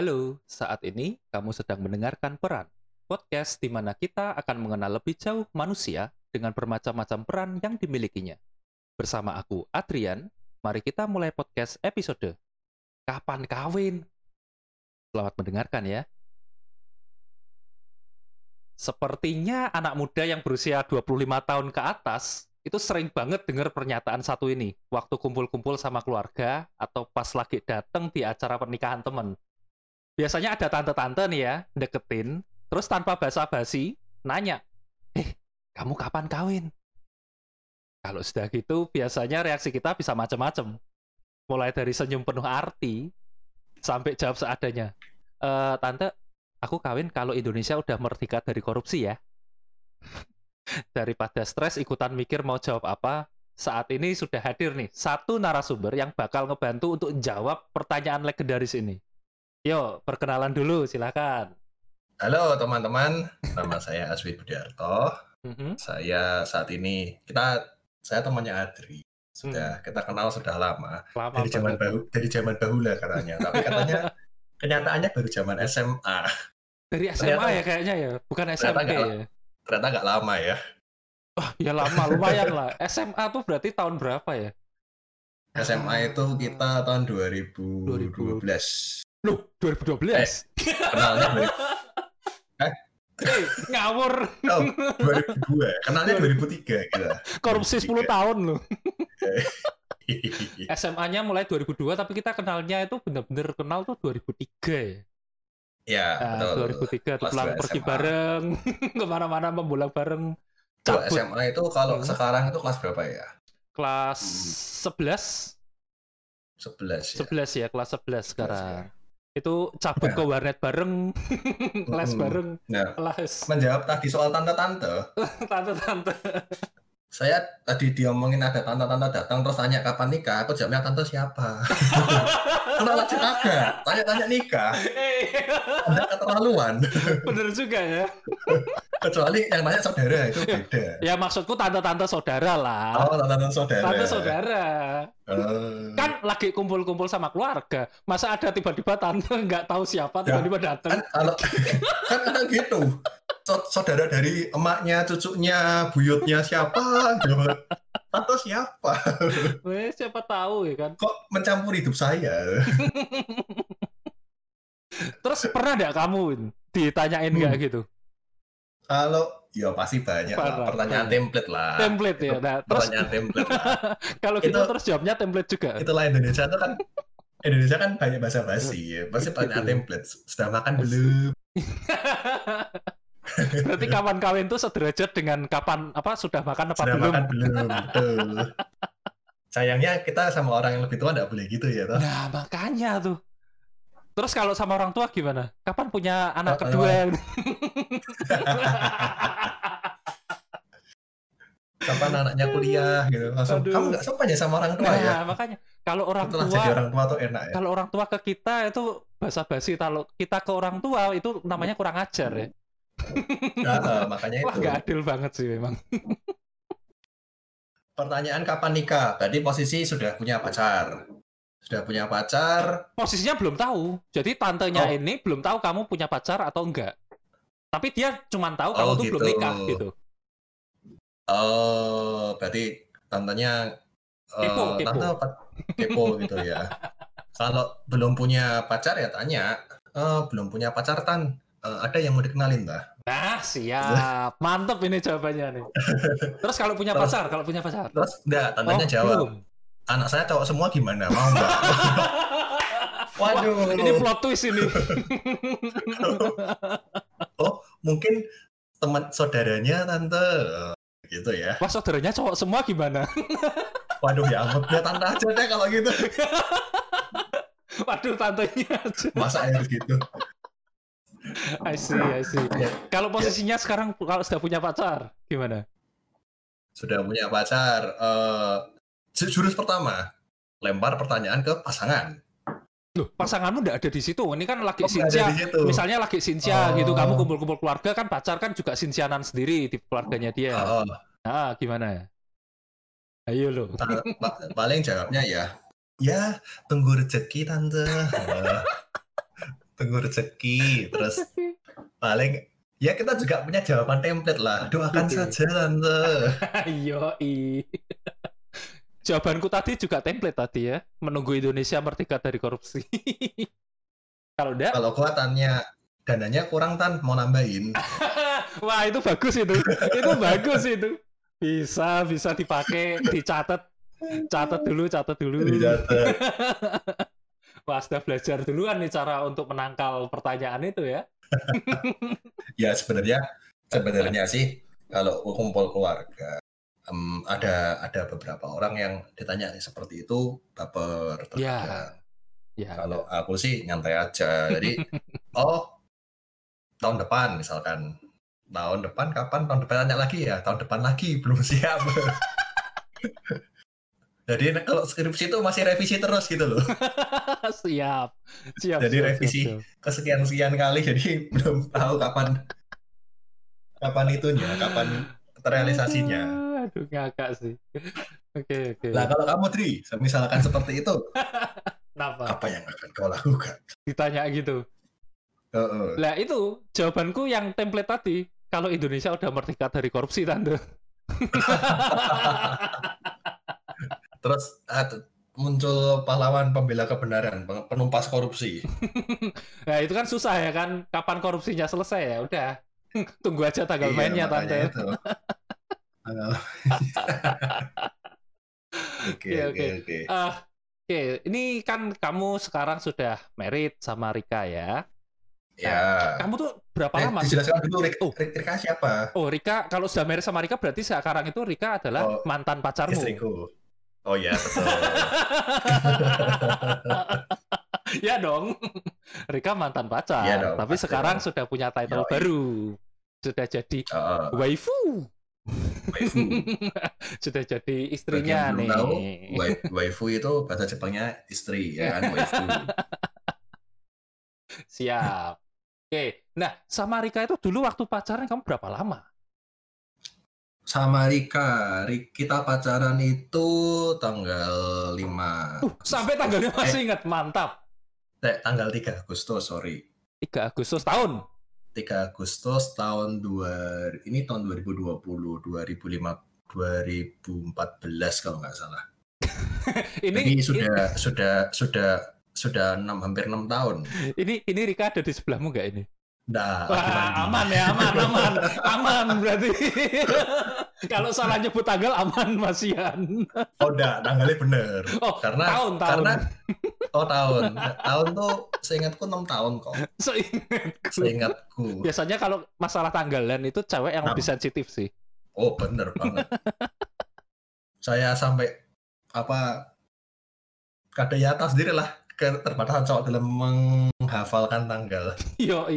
Halo, saat ini kamu sedang mendengarkan Peran, podcast di mana kita akan mengenal lebih jauh manusia dengan bermacam-macam peran yang dimilikinya. Bersama aku, Adrian, mari kita mulai podcast episode Kapan Kawin? Selamat mendengarkan ya. Sepertinya anak muda yang berusia 25 tahun ke atas itu sering banget dengar pernyataan satu ini waktu kumpul-kumpul sama keluarga atau pas lagi datang di acara pernikahan temen. Biasanya ada tante-tante nih ya, deketin, terus tanpa basa-basi, nanya, eh, kamu kapan kawin? Kalau sudah gitu, biasanya reaksi kita bisa macam-macam. Mulai dari senyum penuh arti, sampai jawab seadanya. E, tante, aku kawin kalau Indonesia udah merdeka dari korupsi ya. Daripada stres ikutan mikir mau jawab apa, saat ini sudah hadir nih satu narasumber yang bakal ngebantu untuk jawab pertanyaan legendaris ini. Yo, perkenalan dulu, silakan. Halo teman-teman, nama saya Aswi Budiarto. Mm-hmm. Saya saat ini kita saya temannya Adri. Sudah hmm. kita kenal sudah lama, lama dari zaman bahu dari zaman bahula katanya. Tapi katanya kenyataannya baru zaman SMA. Dari SMA ternyata, ya kayaknya ya, bukan SMP ternyata ya. Ternyata nggak lama ya. Oh, ya lama, lumayan lah. SMA tuh berarti tahun berapa ya? SMA itu kita tahun 2012. 2000. Loh, 2012? Eh, kenalnya eh? Eh, ngawur. Oh, 2002. Kenalnya 2003 kita. Korupsi 10 tahun loh. SMA-nya mulai 2002, tapi kita kenalnya itu benar-benar kenal tuh 2003 ya. Ya, nah, betul. 2003 tuh pulang pergi SMA. bareng, ke mana-mana membulang bareng. Cabut. SMA itu kalau hmm. sekarang itu kelas berapa ya? Kelas hmm. 11. 11 ya. 11 ya, kelas 11 sekarang. Ya itu cabut ke warnet bareng, les bareng, ya. les. Menjawab tadi soal tante-tante. tante-tante. Saya tadi diomongin ada tante-tante datang terus tanya kapan nikah, aku jawabnya tante siapa? Aja kagak, tanya-tanya nikah. Ada keterlaluan. Bener juga ya. Kecuali yang nanya saudara itu beda. Ya maksudku tante-tante saudara lah. Oh, tante-tante saudara. Tante saudara. Uh. Kan lagi kumpul-kumpul sama keluarga. Masa ada tiba-tiba tante nggak tahu siapa ya, tiba-tiba ya, datang. Kan, kalau, kan kadang gitu saudara dari emaknya, cucunya, buyutnya siapa? Atau siapa? Weh, siapa tahu ya kan? Kok mencampur hidup saya? Terus pernah nggak kamu ditanyain nggak hmm. gitu? Kalau ya pasti banyak lah. pertanyaan hmm. template lah. Template ya. Nah, terus pertanyaan template lah. Kalau kita terus jawabnya template juga. Itulah Indonesia itu kan Indonesia kan banyak bahasa basi ya. Pasti pertanyaan template. Sudah makan belum? Berarti kapan kawin tuh sederajat dengan kapan apa sudah makan apa sudah belum? Makan belum, betul. Sayangnya kita sama orang yang lebih tua nggak boleh gitu ya, toh. Nah, makanya tuh. Terus kalau sama orang tua gimana? Kapan punya anak oh, kedua? Kapan anaknya kuliah gitu langsung Aduh. kamu nggak sopan ya sama orang tua nah, ya makanya kalau orang Itulah tua jadi orang tua tuh enak ya kalau orang tua ke kita itu basa-basi kalau kita ke orang tua itu namanya kurang ajar ya Nah, makanya Wah, itu. Wah, adil banget sih memang. Pertanyaan kapan nikah? Tadi posisi sudah punya pacar. Sudah punya pacar. Posisinya belum tahu. Jadi tantenya oh. ini belum tahu kamu punya pacar atau enggak. Tapi dia cuma tahu kamu oh, tuh gitu. belum nikah gitu. Oh, berarti tantenya uh, kepo, kepo. tante kepo gitu ya. Kalau belum punya pacar ya tanya, uh, belum punya pacar tan, uh, ada yang mau dikenalin bah? Nah siap, mantep ini jawabannya nih. Terus kalau punya terus, pacar, kalau punya pacar? Terus enggak, tandanya oh, jawab. Belum. Anak saya cowok semua gimana? Mau enggak? Waduh, Wah, ini plot twist ini. oh, mungkin teman saudaranya tante gitu ya. Wah, saudaranya cowok semua gimana? Waduh, ya ampun, ya tante aja deh kalau gitu. Waduh, tantenya aja. Masa harus gitu? I see, I see. Kalau posisinya yeah. sekarang kalau sudah punya pacar, gimana? Sudah punya pacar, uh, jurus pertama, lempar pertanyaan ke pasangan. Loh, pasanganmu udah ada di situ. Ini kan lagi oh, sincia. Misalnya lagi sincia oh. gitu, kamu kumpul-kumpul keluarga kan pacar kan juga sincianan sendiri di keluarganya dia. Oh. Nah, gimana? Ayo lo. Paling jawabnya ya, ya tunggu rezeki tante. tunggu rezeki terus paling ya kita juga punya jawaban template lah doakan saja tante yo jawabanku tadi juga template tadi ya. Menunggu Indonesia merdeka dari korupsi. Kalau udah kalau kekuatannya dananya kurang tan. Mau nambahin? Wah itu bagus itu. Itu bagus itu. Bisa bisa dipakai dicatat. Catat dulu catat dulu. Dicatat. Wah sudah belajar duluan nih cara untuk menangkal pertanyaan itu ya. Ya sebenarnya sebenarnya sih kalau kumpul keluarga um, ada ada beberapa orang yang ditanya seperti itu baper ya. ya kalau aku sih nyantai aja. Jadi oh tahun depan misalkan. Tahun depan kapan? Tahun depan tanya lagi ya. Tahun depan lagi belum siap. Jadi kalau skripsi itu masih revisi terus gitu loh. Siap. Siap jadi siap, revisi siap, siap. kesekian sekian kali jadi belum tahu kapan kapan itunya kapan terrealisasinya ngakak sih oke okay, oke okay. nah kalau kamu Tri misalkan seperti itu Kenapa? apa yang akan kau lakukan ditanya gitu Uh, uh. Lah itu jawabanku yang template tadi. Kalau Indonesia udah merdeka dari korupsi, tante. Terus muncul pahlawan pembela kebenaran, penumpas korupsi. nah itu kan susah ya kan. Kapan korupsinya selesai ya? Udah. Tunggu aja tanggal iya, mainnya, tante. Oke, oke, oke. Ah, oke, ini kan kamu sekarang sudah married sama Rika ya. Ya. Nah, kamu tuh berapa eh, lama? Dijelaskan dulu Rika, oh. Rika siapa? Oh, Rika kalau sudah married sama Rika berarti sekarang itu Rika adalah oh, mantan pacarmu. Istriku. Oh iya, betul. ya dong. Rika mantan pacar, ya dong, tapi sekarang dong. sudah punya title Yoi. baru. Sudah jadi uh, waifu. Waifu. sudah jadi istrinya nih. Tahu, waifu itu bahasa Jepangnya istri ya kan, waifu. Siap. Oke, nah sama Rika itu dulu waktu pacaran kamu berapa lama? Sama Rika, kita pacaran itu tanggal 5. Uh, sampai tanggalnya masih eh, ingat, mantap. Eh, tanggal 3 Agustus, sorry. 3 Agustus tahun? 3 Agustus tahun 2 ini tahun 2020, 2005 2014 kalau nggak salah. ini Jadi sudah ini... sudah sudah sudah enam hampir enam tahun. Ini ini Rika ada di sebelahmu nggak ini? Nah, aman ya, aman, aman, aman berarti. Kalau salah nyebut tanggal aman Masian. Oh, enggak, tanggalnya bener. Oh, karena tahun, tahun. Karena oh tahun. Tahun tuh seingatku enam tahun kok. Seingatku. Seingatku. Biasanya kalau masalah tanggalan itu cewek yang lebih sensitif sih. Oh, bener banget. Saya sampai apa kada ya atas diri lah keterbatasan cowok dalam menghafalkan tanggal. Yo,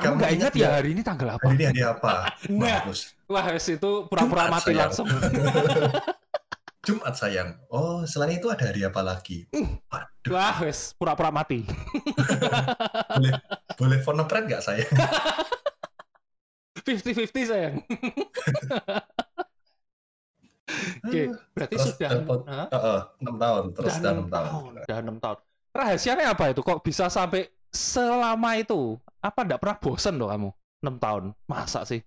Kamu nggak ingat ya hari ini tanggal apa? Hari ini hari apa? Nah, Wah, itu pura-pura mati sayang. langsung. Jumat sayang. Oh, selain itu ada hari apa lagi? Waduh. Wah, wes pura-pura mati. boleh boleh phone friend nggak sayang? 50-50 sayang. Oke, berarti terus sudah enam uh, uh, tahun, terus sudah enam tahun. Sudah enam tahun. Rahasianya apa itu? Kok bisa sampai selama itu? Apa enggak pernah bosen loh kamu? Enam tahun, masa sih?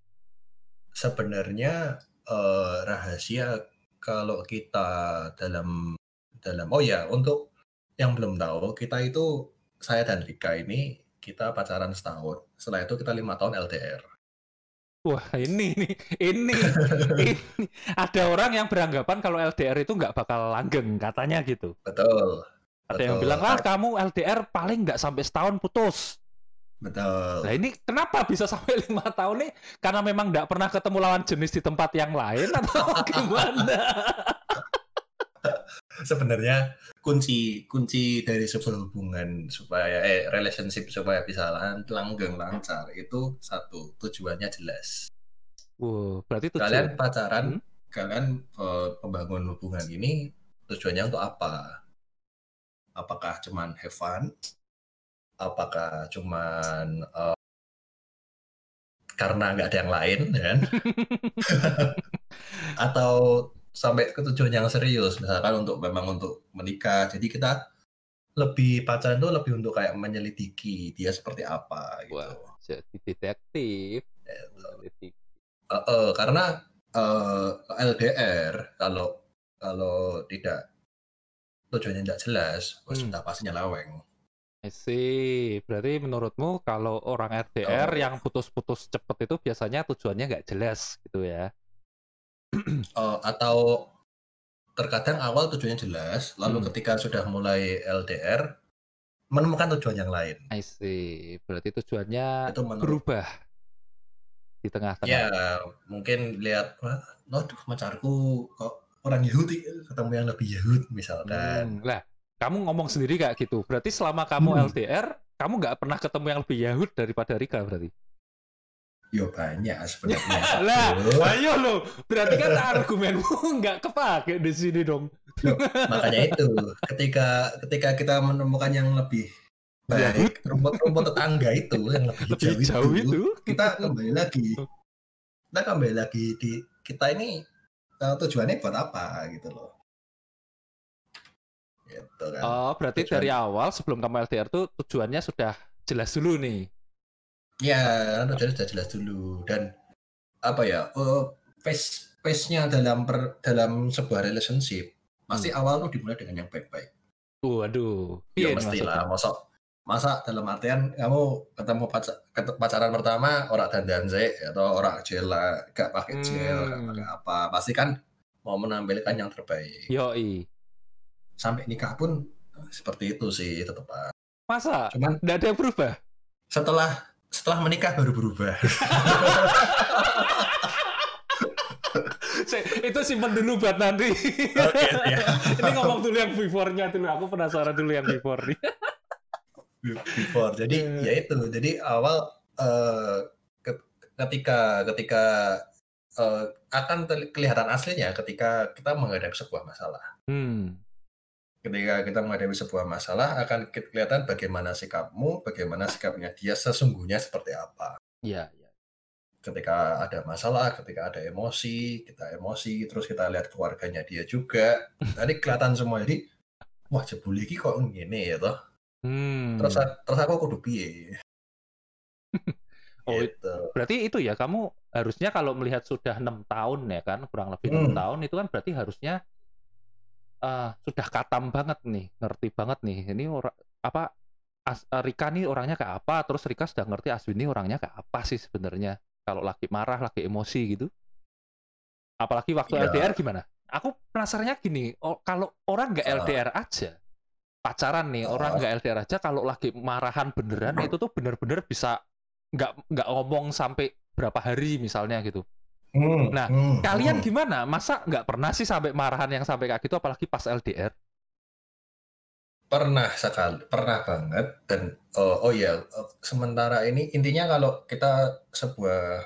Sebenarnya uh, rahasia kalau kita dalam dalam oh ya untuk yang belum tahu kita itu saya dan Rika ini kita pacaran setahun. Setelah itu kita lima tahun LDR. Wah ini ini ini, ini ada orang yang beranggapan kalau LDR itu nggak bakal langgeng katanya gitu. Betul. Ada betul. yang bilang ah kamu LDR paling nggak sampai setahun putus. Betul. Nah ini kenapa bisa sampai lima tahun nih? Karena memang nggak pernah ketemu lawan jenis di tempat yang lain atau gimana? sebenarnya kunci kunci dari sebuah hubungan supaya eh relationship supaya bisa langgeng lancar itu satu tujuannya jelas. Wow, berarti tujuan... kalian pacaran, hmm? kalian uh, pembangun hubungan ini tujuannya untuk apa? Apakah cuman have fun? Apakah cuman uh, karena nggak ada yang lain, kan? Atau sampai ke tujuan yang serius misalkan untuk memang untuk menikah jadi kita lebih pacaran tuh lebih untuk kayak menyelidiki dia seperti apa gitu. Wah, jadi detektif. Gitu. Uh, uh, karena uh, eh, LDR kalau kalau tidak tujuannya tidak jelas, hmm. sudah pasti nyelaweng. sih, berarti menurutmu kalau orang RDR oh. yang putus-putus cepet itu biasanya tujuannya nggak jelas gitu ya? uh, atau terkadang awal tujuannya jelas, lalu hmm. ketika sudah mulai LDR menemukan tujuan yang lain. I see. Berarti tujuannya itu berubah di tengah-tengah. Ya, mungkin lihat, waduh, pacarku kok orang Yahudi ketemu yang lebih Yahud misalkan. Hmm. Lah, kamu ngomong sendiri kayak gitu. Berarti selama kamu hmm. LDR, kamu nggak pernah ketemu yang lebih Yahud daripada Rika berarti? Yo banyak sebenarnya. lah, ayo lo. Berarti kan argumenmu nggak kepake di sini dong. Yo, makanya itu, ketika ketika kita menemukan yang lebih baik, rumput-rumput tetangga itu yang lebih, lebih jauh, jauh itu, itu, kita kembali lagi. Kita kembali lagi di kita ini uh, tujuannya buat apa gitu loh. Gitu kan. Oh, berarti Tujuan... dari awal sebelum kamu LDR tuh tujuannya sudah jelas dulu nih. Ya, kan tujuannya sudah jelas dulu dan apa ya? Uh, pace pace-nya dalam per, dalam sebuah relationship pasti hmm. awal tuh dimulai dengan yang baik-baik. Waduh. Ya mestilah, masa masa dalam artian kamu ketemu pacar, pacaran pertama orang dandan sih atau orang gel gak pakai gel hmm. gak pakai apa pasti kan mau menampilkan yang terbaik yoi sampai nikah pun seperti itu sih tetap masa cuman tidak ada yang berubah setelah setelah menikah baru berubah. itu simpan dulu buat nanti. Okay, ya. Ini ngomong dulu yang before-nya dulu. Aku penasaran dulu yang before nih. Before. Jadi yeah. ya itu. Jadi awal uh, ketika ketika uh, akan kelihatan aslinya ketika kita menghadapi sebuah masalah. Hmm ketika kita menghadapi sebuah masalah akan kelihatan bagaimana sikapmu, bagaimana sikapnya dia sesungguhnya seperti apa. Iya, iya. Ketika ada masalah, ketika ada emosi, kita emosi, terus kita lihat keluarganya dia juga. Tadi kelihatan semua jadi wah jebul iki kok ngene ya toh. Hmm. Terus terus aku kudu piye? oh, gitu. berarti itu ya kamu harusnya kalau melihat sudah enam tahun ya kan kurang lebih enam hmm. tahun itu kan berarti harusnya uh, sudah katam banget nih, ngerti banget nih. Ini orang apa As, uh, Rika nih orangnya kayak apa, terus Rika sudah ngerti Aswin ini orangnya kayak apa sih sebenarnya. Kalau lagi marah, lagi emosi gitu. Apalagi waktu ya. LDR gimana? Aku penasarannya gini, oh, kalau orang nggak LDR aja, pacaran nih, uh. orang nggak LDR aja, kalau lagi marahan beneran, itu tuh bener-bener bisa nggak nggak ngomong sampai berapa hari misalnya gitu. Hmm, nah, hmm, kalian hmm. gimana? Masa nggak pernah sih sampai marahan yang sampai kayak gitu, apalagi pas LDR? Pernah sekali, pernah banget. Dan oh, oh ya, sementara ini intinya kalau kita sebuah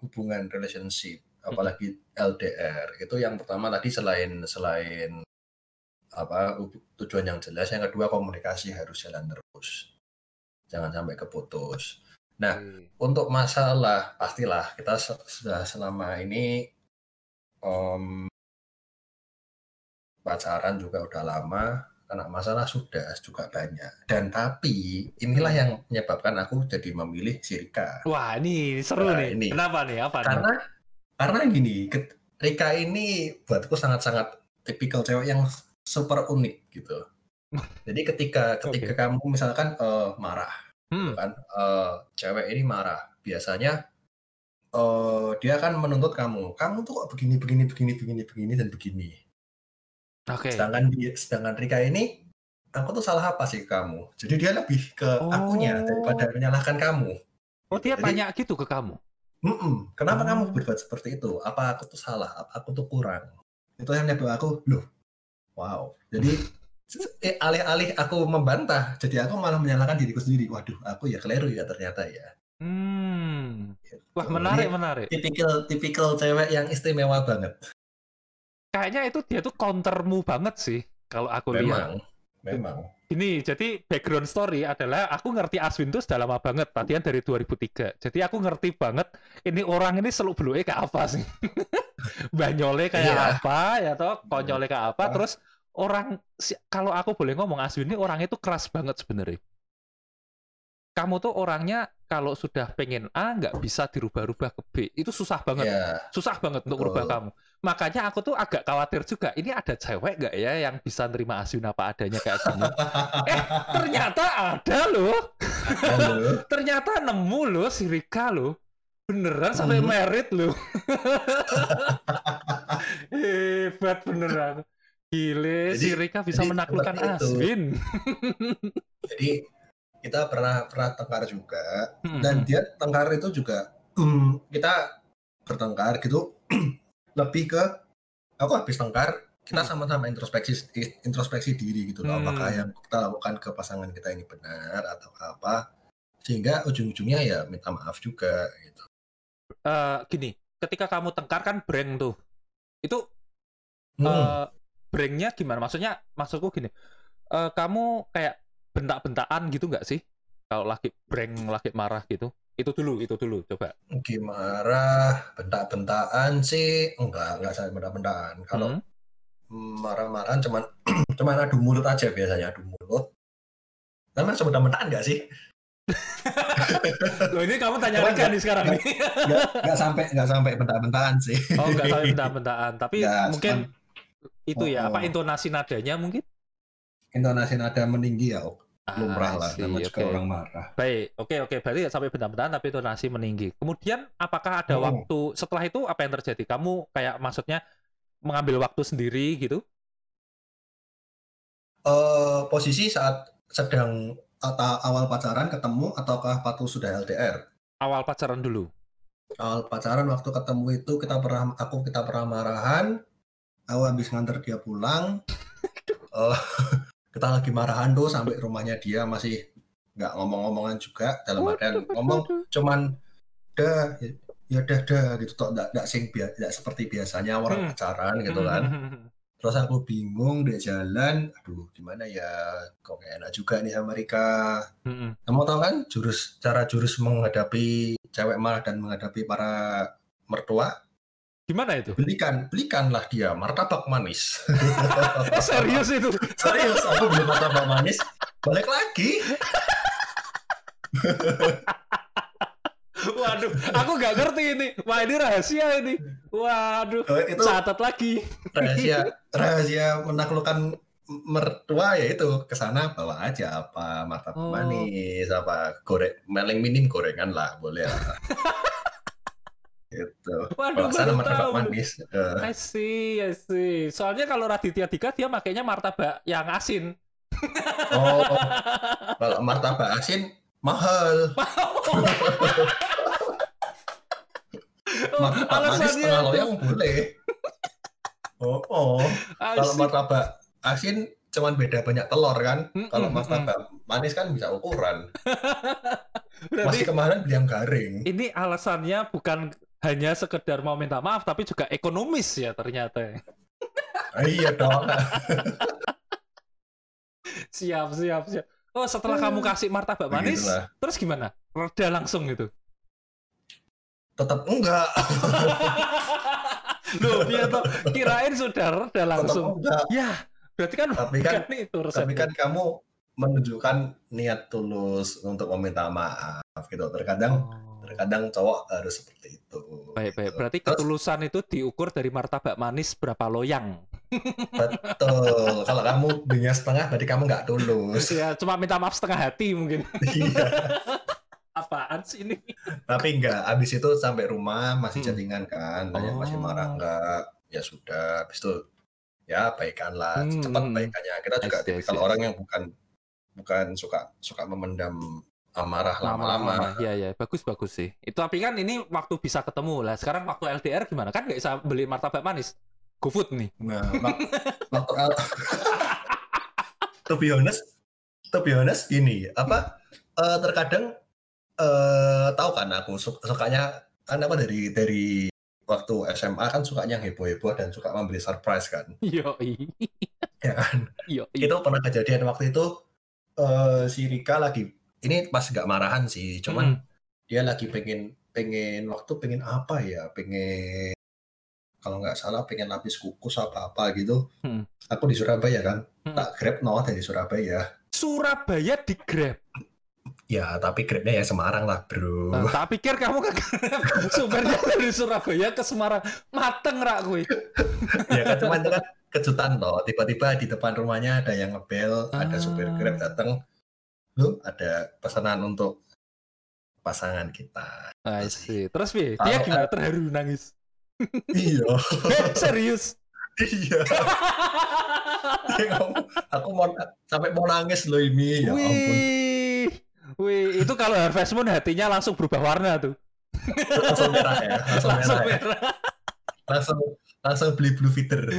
hubungan relationship, hmm. apalagi LDR, itu yang pertama tadi selain selain apa tujuan yang jelas, yang kedua komunikasi harus jalan terus, jangan sampai keputus. Nah, hmm. untuk masalah pastilah kita sudah selama ini um, pacaran juga udah lama, karena masalah sudah juga banyak. Dan tapi inilah yang menyebabkan aku jadi memilih si Rika. Wah, ini seru nah, nih. Ini. Kenapa nih? Apa? Karena nih? karena gini, Rika ini buatku sangat-sangat tipikal cewek yang super unik gitu. Jadi ketika ketika okay. kamu misalkan uh, marah Hmm. kan, uh, cewek ini marah, biasanya, uh, dia akan menuntut kamu, "Kamu tuh kok begini begini begini begini begini dan begini." Oke. Sedangkan dia sedangkan Rika ini, "Aku tuh salah apa sih kamu?" Jadi dia lebih ke akunya daripada oh. menyalahkan kamu. Oh, dia Jadi tanya gitu ke kamu? Mhm, "Kenapa kamu oh. berbuat seperti itu? Apa aku tuh salah? Apa aku tuh kurang?" Itu yang menyebabkan aku, "Loh, wow." Jadi eh, alih-alih aku membantah, jadi aku malah menyalahkan diriku sendiri. Waduh, aku ya keliru ya ternyata ya. Hmm. Gitu. Wah menarik Ini menarik. Tipikal tipikal cewek yang istimewa banget. Kayaknya itu dia tuh countermu banget sih kalau aku memang, lihat. Memang. Ini jadi background story adalah aku ngerti Aswin tuh sudah lama banget, latihan dari 2003. Jadi aku ngerti banget ini orang ini selalu belum kayak apa sih. Banyole kayak yeah. apa ya toh, konyole kayak apa, terus orang kalau aku boleh ngomong Aswin ini orangnya itu keras banget sebenarnya. Kamu tuh orangnya kalau sudah pengen A nggak bisa dirubah-rubah ke B. Itu susah banget. Yeah. Susah banget untuk merubah kamu. Makanya aku tuh agak khawatir juga. Ini ada cewek nggak ya yang bisa nerima Aswin apa adanya kayak gini? eh, ternyata ada loh. ternyata nemu loh si Rika loh. Beneran sampai hmm. merit loh. Hebat beneran. Gile, jadi, si Rika bisa menaklukkan Aswin. jadi kita pernah pernah tengkar juga hmm. dan dia tengkar itu juga um, kita bertengkar gitu lebih ke aku habis tengkar kita hmm. sama-sama introspeksi introspeksi diri gitu loh hmm. apakah yang kita lakukan ke pasangan kita ini benar atau apa sehingga ujung-ujungnya ya minta maaf juga gitu uh, gini ketika kamu tengkar kan breng tuh itu hmm. uh, brengnya gimana? Maksudnya maksudku gini, uh, kamu kayak bentak-bentakan gitu nggak sih? Kalau lagi breng, lagi marah gitu? Itu dulu, itu dulu, coba. Gimana? Bentak-bentakan sih enggak, enggak saya bentak-bentakan. Kalau hmm. marah-marahan cuman cuman adu mulut aja biasanya, adu mulut. Namanya sebut bentakan nggak sih? Loh ini kamu tanya Rika nih sekarang nih. Nggak sampai nggak sampai bentak-bentakan sih. Oh nggak sampai bentak-bentakan, tapi gak, mungkin itu oh, ya apa oh. intonasi nadanya mungkin intonasi nada meninggi ya lumrah ah, lah juga okay. orang marah. Baik oke okay, oke okay. berarti sampai benda-benda tapi intonasi meninggi. Kemudian apakah ada oh. waktu setelah itu apa yang terjadi? Kamu kayak maksudnya mengambil waktu sendiri gitu? Uh, posisi saat sedang atau awal pacaran ketemu ataukah waktu sudah LDR awal pacaran dulu. Awal pacaran waktu ketemu itu kita pernah aku kita pernah marahan aku habis nganter dia pulang. Uh, kita lagi marahan tuh sampai rumahnya dia masih nggak ngomong-ngomongan juga dalam artian ngomong cuman dah ya dah dah gitu toh nggak sing tidak seperti biasanya orang hmm. pacaran gitu kan hmm. terus aku bingung di jalan aduh gimana ya kok kayak enak juga nih Amerika hmm. kamu tahu kan jurus cara jurus menghadapi cewek marah dan menghadapi para mertua Gimana itu? Belikan, belikanlah dia martabak manis. Eh, serius itu? Serius, aku beli martabak manis, balik lagi. Waduh, aku nggak ngerti ini. Wah ini rahasia ini. Waduh, oh, itu catat lagi. Rahasia, rahasia menaklukkan mertua ya itu ke sana bawa aja apa martabak oh. manis, apa goreng, paling minim gorengan lah, boleh lah. Gitu. Waduh, sana martabak manis. Uh. I see, I see. Soalnya kalau Raditya Dika dia makainya martabak yang asin. Oh, kalau martabak asin mahal. martabak manis setengah loyang boleh. Oh, oh. Kalau martabak asin cuman beda banyak telur kan. Mm -mm, kalau martabak mm. manis kan bisa ukuran. Berarti, Masih kemarin beli yang garing. Ini alasannya bukan hanya sekedar mau minta maaf tapi juga ekonomis ya ternyata. Ah, iya dong. siap, siap, siap. Oh, setelah kamu kasih martabak manis, Begitulah. terus gimana? Reda langsung gitu. Tetap enggak. Loh, iya toh. Kirain sudah reda langsung. Ya, berarti kan tapi kan, itu Tapi kan kamu menunjukkan niat tulus untuk meminta maaf gitu. Terkadang oh Terkadang cowok harus seperti itu. Baik, baik. Berarti Terus, ketulusan itu diukur dari martabak manis berapa loyang. Betul. Kalau kamu dunia setengah, berarti kamu nggak tulus. Ya, cuma minta maaf setengah hati mungkin. Iya. Apaan sih ini? Tapi enggak, abis itu sampai rumah masih hmm. chattingan kan, oh. masih marah enggak, ya sudah, habis itu ya baikan lah, hmm. cepat baikannya. Kita juga tipikal orang yang bukan bukan suka suka memendam marah lama-lama. Iya iya bagus bagus sih. Itu tapi kan ini waktu bisa ketemu lah. Sekarang waktu LDR gimana? Kan nggak bisa beli martabak manis. GoFood nih. Nah, waktu L... to be honest, to be honest gini, apa uh, terkadang uh, tahu kan aku su sukanya kan apa dari dari waktu SMA kan sukanya heboh-heboh dan suka membeli surprise kan. Yo. ya kan. Yo. Itu pernah kejadian waktu itu uh, si Rika lagi ini pas nggak marahan sih, cuman hmm. dia lagi pengen pengen waktu pengen apa ya, pengen kalau nggak salah pengen lapis kukus apa apa gitu. Hmm. Aku di Surabaya kan, hmm. tak grab no dari Surabaya. Surabaya di grab. Ya, tapi grabnya ya Semarang lah, bro. Nah, tak pikir kamu ke grab supirnya dari Surabaya ke Semarang. Mateng rak gue. ya kan, cuman itu kan kejutan loh. Tiba-tiba di depan rumahnya ada yang ngebel, ah. ada supir grab datang. Lu ada pesanan untuk pasangan kita. I see. Terus Bi, dia gimana terharu nangis? iya. Serius? iya. aku mau sampai mau nangis loh ini. Ya ampun. Wih, itu kalau Harvest Moon hatinya langsung berubah warna tuh. langsung merah ya, langsung, langsung merah. Ya. merah. Ya. Langsung langsung beli blue feeder.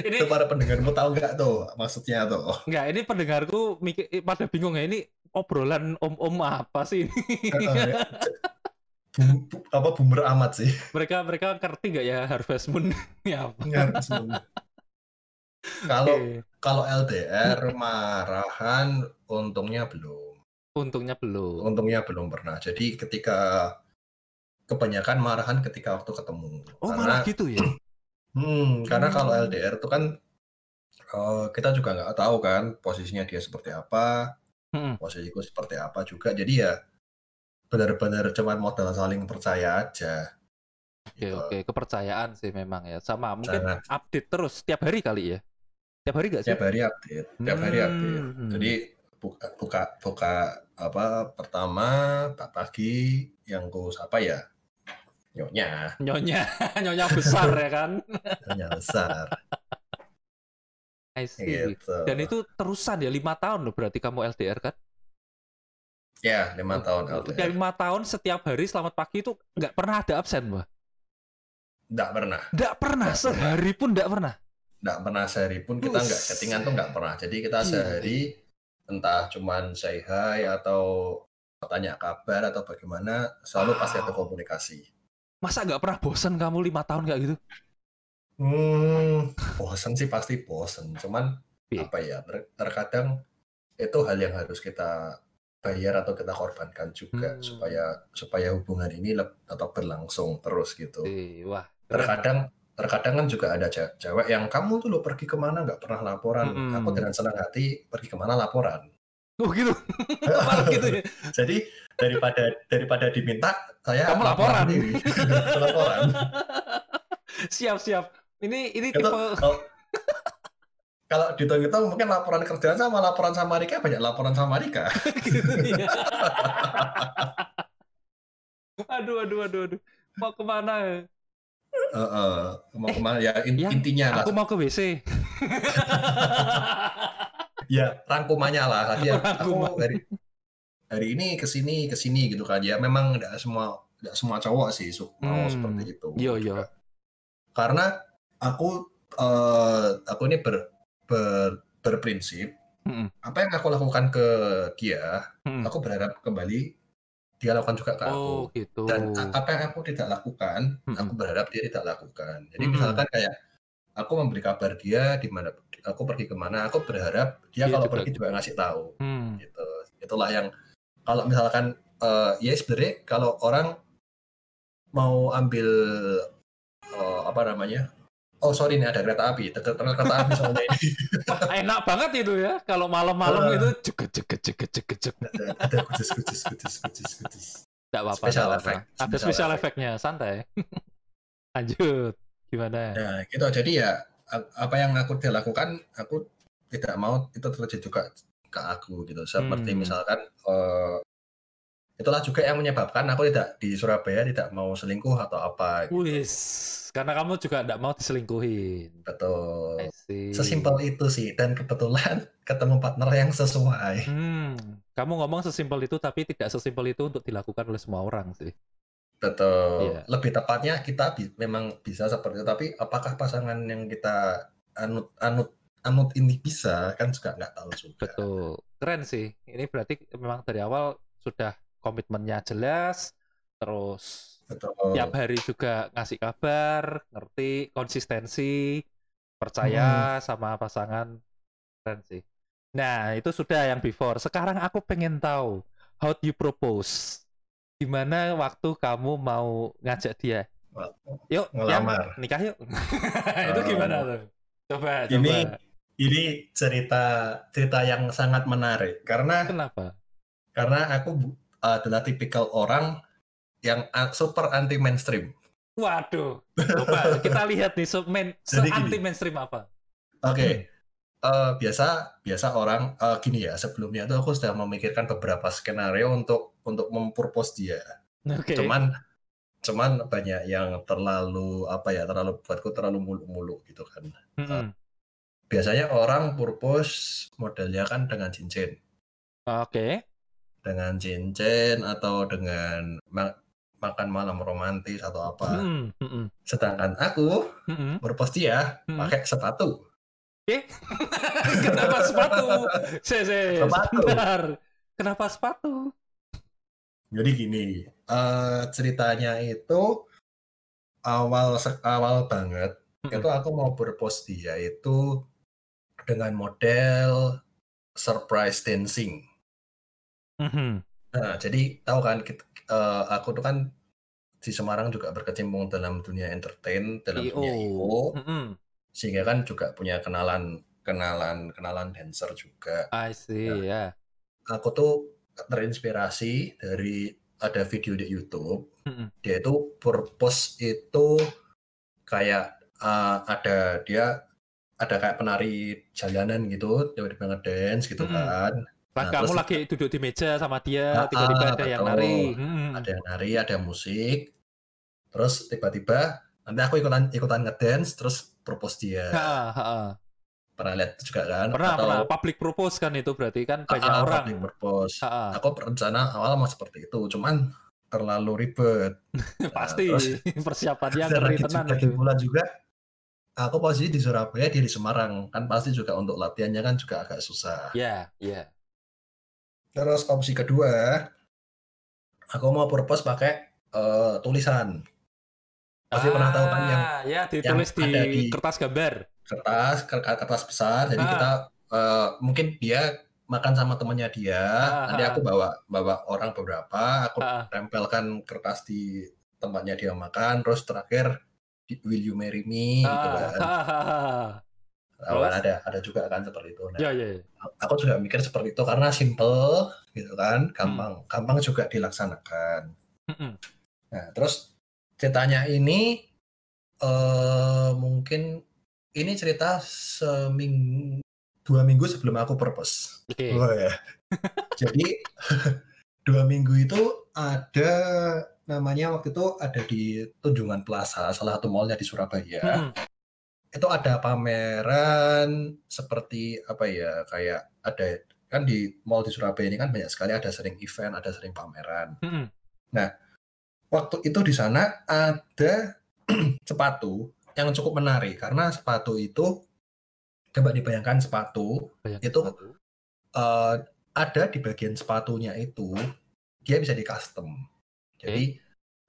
ini itu para pendengarmu tahu nggak tuh maksudnya tuh? Nggak, ini pendengarku mikir pada bingung ya ini obrolan om-om apa sih ini? Ya. Bum, apa boomer amat sih? Mereka mereka ngerti nggak ya Harvest Moon ya apa? Harvest Moon. Kalau kalau LDR marahan untungnya belum. Untungnya belum. Untungnya belum pernah. Jadi ketika kebanyakan marahan ketika waktu ketemu. Oh, karena, marah gitu ya? Hmm, karena hmm. kalau LDR itu kan uh, kita juga nggak tahu kan posisinya dia seperti apa, hmm. posisiku seperti apa juga. Jadi ya benar-benar cuman modal saling percaya aja. Oke, gitu. oke, kepercayaan sih memang ya. Sama mungkin Sangat. update terus tiap hari kali ya. Tiap hari gak sih? Tiap hari update. Tiap hari hmm. update. Jadi buka buka buka apa pertama pagi yang ku siapa ya? Nyonya. Nyonya, nyonya besar ya kan? nyonya besar. I see. Gitu. Dan itu terusan ya lima tahun loh berarti kamu LDR kan? Ya lima tahun LDR. lima tahun setiap hari selamat pagi itu nggak pernah ada absen mbak? Nggak pernah. Nggak pernah sehari pun nggak pernah nggak pernah sehari pun kita nggak chattingan tuh nggak pernah. Jadi kita iya. sehari entah cuman say hi atau tanya kabar atau bagaimana, selalu pasti ada komunikasi. Masa nggak pernah bosan kamu lima tahun kayak gitu? Hmm, bosan sih pasti bosan. Cuman yeah. apa ya, ter terkadang itu hal yang harus kita bayar atau kita korbankan juga hmm. supaya supaya hubungan ini tetap berlangsung terus gitu. Wah, terkadang terkadang kan juga ada cewek yang kamu tuh lo pergi ke mana nggak pernah laporan mm -hmm. aku dengan senang hati pergi ke mana laporan oh gitu gitu ya jadi daripada daripada diminta saya kamu laporan. laporan. Siap siap. Ini ini tipe kalau, kalau dihitung-hitung mungkin laporan kerjaan sama laporan sama Rika banyak laporan sama Rika. Gitu, ya. aduh aduh aduh aduh. Mau ke mana? Uh, uh, mau eh, ke mana? Ya in, ya, intinya aku lah. mau ke WC ya rangkumannya lah. Tadi aku dari hari ini ke sini ke sini gitu kan ya memang tidak semua tidak semua cowok sih mau hmm. seperti itu yo yo karena aku uh, aku ini ber, ber berprinsip hmm. apa yang aku lakukan ke dia hmm. aku berharap kembali dia lakukan juga ke aku. Oh, gitu. Dan apa yang aku tidak lakukan, hmm. aku berharap dia tidak lakukan. Jadi hmm. misalkan kayak aku memberi kabar dia di mana aku pergi ke mana, aku berharap dia, dia kalau juga. pergi juga ngasih tahu. Hmm. Gitu. Itulah yang kalau misalkan uh, ya sebenarnya kalau orang mau ambil uh, apa namanya? Oh sorry ini ada kereta api. Dekat kereta api soalnya ini enak banget itu ya kalau malam-malam uh, itu ceket ceket ceket ceket ceket ada kudus kudus kudus kudus kudus tidak apa-apa special effect ada special effectnya santai. Lanjut gimana? Nah gitu. Jadi ya apa yang aku lakukan aku tidak mau itu terjadi juga ke aku gitu seperti hmm. misalkan uh, itulah juga yang menyebabkan aku tidak di Surabaya tidak mau selingkuh atau apa gitu. Wis, karena kamu juga tidak mau diselingkuhin. Betul. Sesimpel itu sih dan kebetulan ketemu partner yang sesuai. Hmm, kamu ngomong sesimpel itu tapi tidak sesimpel itu untuk dilakukan oleh semua orang sih. Betul. Yeah. Lebih tepatnya kita bi memang bisa seperti itu tapi apakah pasangan yang kita anut anut anut ini bisa kan juga nggak tahu juga. Betul. Keren sih. Ini berarti memang dari awal sudah komitmennya jelas, terus Betul. tiap hari juga ngasih kabar, ngerti konsistensi, percaya hmm. sama pasangan, keren sih. Nah itu sudah yang before. Sekarang aku pengen tahu how do you propose? gimana waktu kamu mau ngajak dia? Yuk, ngelamar. Ya, nikah yuk. itu gimana tuh? Coba, ini, coba. Ini cerita cerita yang sangat menarik karena Kenapa? Karena aku adalah tipikal orang yang super anti mainstream. Waduh, coba kita lihat nih submain anti mainstream apa? Oke, okay. hmm. uh, biasa biasa orang uh, gini ya sebelumnya tuh aku sudah memikirkan beberapa skenario untuk untuk mempurpose dia. Okay. Cuman cuman banyak yang terlalu apa ya terlalu buatku terlalu mulu-mulu gitu kan. Mm -hmm. uh, biasanya orang purpose modelnya kan dengan cincin. Oke. Okay. Dengan cincin atau dengan ma makan malam romantis atau apa. Mm -hmm. Sedangkan aku mm -hmm. purpose dia mm -hmm. pakai sepatu. Eh, kenapa sepatu? Se, se, sepatu. Kenapa sepatu? Jadi gini, uh, ceritanya itu awal awal banget mm-hmm. itu aku mau berpost dia itu dengan model surprise dancing. Mm-hmm. Nah, jadi tahu kan kita, uh, aku tuh kan di Semarang juga berkecimpung dalam dunia entertain, dalam I-O. dunia IO, mm-hmm. sehingga kan juga punya kenalan kenalan kenalan dancer juga. I see, nah, ya. Yeah. Aku tuh terinspirasi dari ada video di YouTube. Mm-hmm. Dia itu purpose itu kayak uh, ada dia ada kayak penari jalanan gitu, tiba-tiba ngedance gitu mm-hmm. kan. Nah, kamu lagi duduk di meja sama dia, tiba-tiba ada yang nari. Hmm. Ada yang nari, ada musik. Terus tiba-tiba nanti aku ikutan ikutan ngedance, terus propose dia. Ha, ha pernah lihat juga kan pernah atau, pernah public propose kan itu berarti kan banyak uh, orang public propose uh, aku berencana awal mau seperti itu cuman terlalu ribet pasti nah, persiapannya ngeri tenan bulan juga aku posisi di Surabaya dia di Semarang. Kan pasti juga untuk latihannya kan juga agak susah. Ya yeah, iya. Yeah. terus opsi kedua aku mau purpose pakai uh, tulisan. Pasti ah, pernah tahu kan yang ya ditulis yang di, di kertas gambar. kertas kertas besar. Jadi ah. kita uh, mungkin dia makan sama temannya dia. Ah, nanti aku bawa bawa orang beberapa. Aku ah. tempelkan kertas di tempatnya dia makan. Terus terakhir will you marry me gitu kan oh, ada ada juga kan seperti itu nah, ya, ya, ya. aku juga mikir seperti itu karena simple gitu kan gampang hmm. gampang juga dilaksanakan hmm. nah terus ceritanya ini uh, mungkin ini cerita seminggu dua minggu sebelum aku purpose. Okay. Oh, ya. Jadi dua minggu itu ada namanya waktu itu ada di Tunjungan Plaza, salah satu mallnya di Surabaya. Hmm. Itu ada pameran seperti apa ya, kayak ada kan di mall di Surabaya ini kan banyak sekali ada sering event, ada sering pameran. Hmm. Nah, waktu itu di sana ada sepatu yang cukup menarik karena sepatu itu coba dibayangkan sepatu Bayang itu sepatu. Uh, ada di bagian sepatunya itu dia bisa di custom. Jadi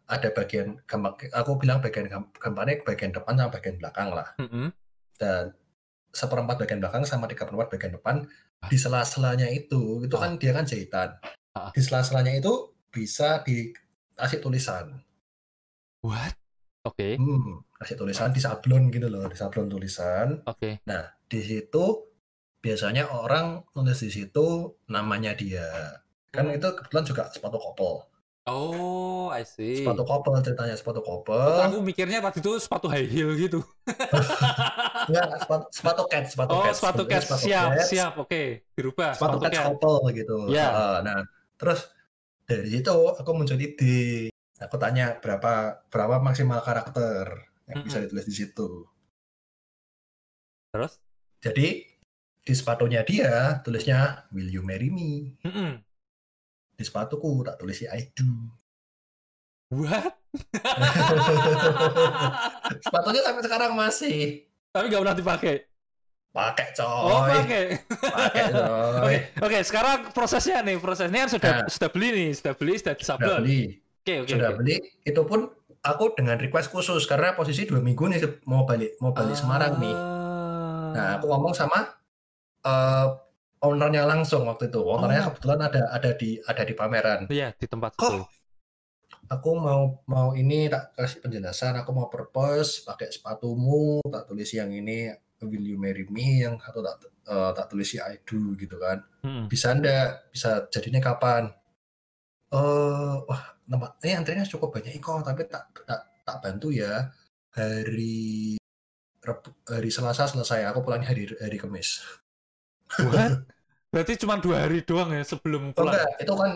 ada bagian gampang aku bilang bagian gampangnya bagian depan sama bagian belakang lah. Mm -hmm. Dan seperempat bagian belakang sama tiga perempat bagian depan ah. di sela-selanya itu itu ah. kan dia kan jahitan. Ah. Di sela-selanya itu bisa dikasih tulisan. What? Oke. Okay. Hmm, kasih tulisan di sablon gitu loh, di sablon tulisan. Oke. Okay. Nah, di situ biasanya orang nulis di situ namanya dia. Kan hmm. itu kebetulan juga sepatu kopel. Oh, I see. Sepatu kopel ceritanya sepatu kopel. Aku mikirnya tadi itu sepatu high heel gitu. Enggak, sepatu, sepatu cat, sepatu oh, cat. sepatu cat. Sepatu siap, cat. siap. Oke, okay. dirubah. Sepatu, sepatu cat kopel gitu. Ya. Yeah. Uh, nah, terus dari situ aku muncul ide aku tanya berapa berapa maksimal karakter yang mm -hmm. bisa ditulis di situ. Terus? Jadi di sepatunya dia tulisnya Will you marry me? Mm -hmm. Di sepatuku tak tulis I do. What? Sepatunya sampai sekarang masih. Tapi nggak pernah dipakai. Pakai coy. Oh pakai. Pakai coy. Oke, okay. okay, sekarang prosesnya nih, prosesnya kan sudah nah, sudah beli nih, sudah beli, sudah disablon. Sudah beli okay, okay, sudah okay. beli itu pun aku dengan request khusus karena posisi dua minggu nih mau balik mau balik ah. Semarang nih nah aku ngomong sama uh, ownernya langsung waktu itu. Ownernya oh. kebetulan ada ada di ada di pameran. Iya di tempat kok? aku mau mau ini tak kasih penjelasan. Aku mau propose pakai sepatumu tak tulis yang ini will you marry me? yang atau tak uh, tak tulis I do gitu kan. Hmm. bisa ndak? Bisa jadinya kapan? Uh, wah tempat ini antrinya cukup banyak iko tapi tak tak tak bantu ya. Hari hari Selasa selesai. Aku pulangnya hari hari Kamis. What? Berarti cuma dua hari doang ya sebelum pulang? Oh, enggak, itu kan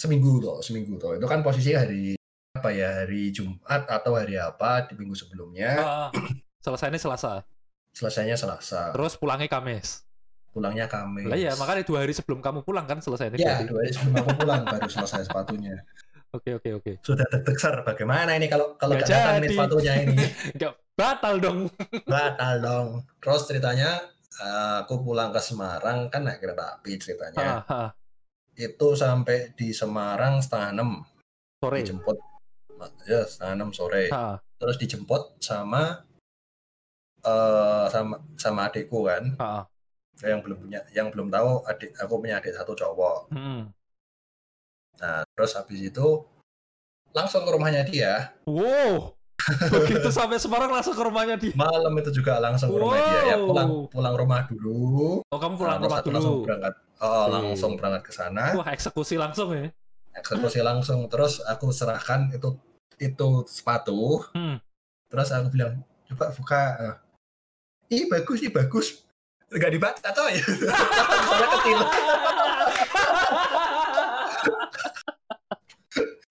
seminggu tuh, seminggu tuh. Itu kan posisinya hari apa ya, hari Jumat atau hari apa di minggu sebelumnya. Uh, selesainya Selasa. Selesainya Selasa. Terus pulangnya Kamis. Pulangnya Kamis. Lah ya, makanya dua hari sebelum kamu pulang kan selesai ini. Iya, dua hari sebelum aku pulang baru selesai sepatunya. Oke oke oke. Sudah terdeksar bagaimana ini kalau kalau gak datang ini sepatunya ini? Gak batal dong. batal dong. Terus ceritanya aku pulang ke Semarang kan naik kereta api ceritanya. Ha, ha. Itu sampai di Semarang setengah enam. Sore. Dijemput. Ya setengah enam sore. Ha. Terus dijemput sama uh, sama sama adikku kan. Ha. Yang belum punya, yang belum tahu adik aku punya adik satu cowok. Hmm Nah, terus habis itu langsung ke rumahnya dia. Wow. Begitu sampai Semarang langsung ke rumahnya dia. Malam itu juga langsung ke rumah dia. Ya pulang pulang rumah dulu. Oh, kamu pulang nah, rumah dulu. Langsung berangkat. Oh, langsung berangkat ke sana. Wah, eksekusi langsung ya. Eksekusi langsung. Terus aku serahkan itu itu sepatu. Hmm. Terus aku bilang, "Coba buka." Ih, bagus, ih bagus. Enggak dibaca tuh ya. Soalnya kecil.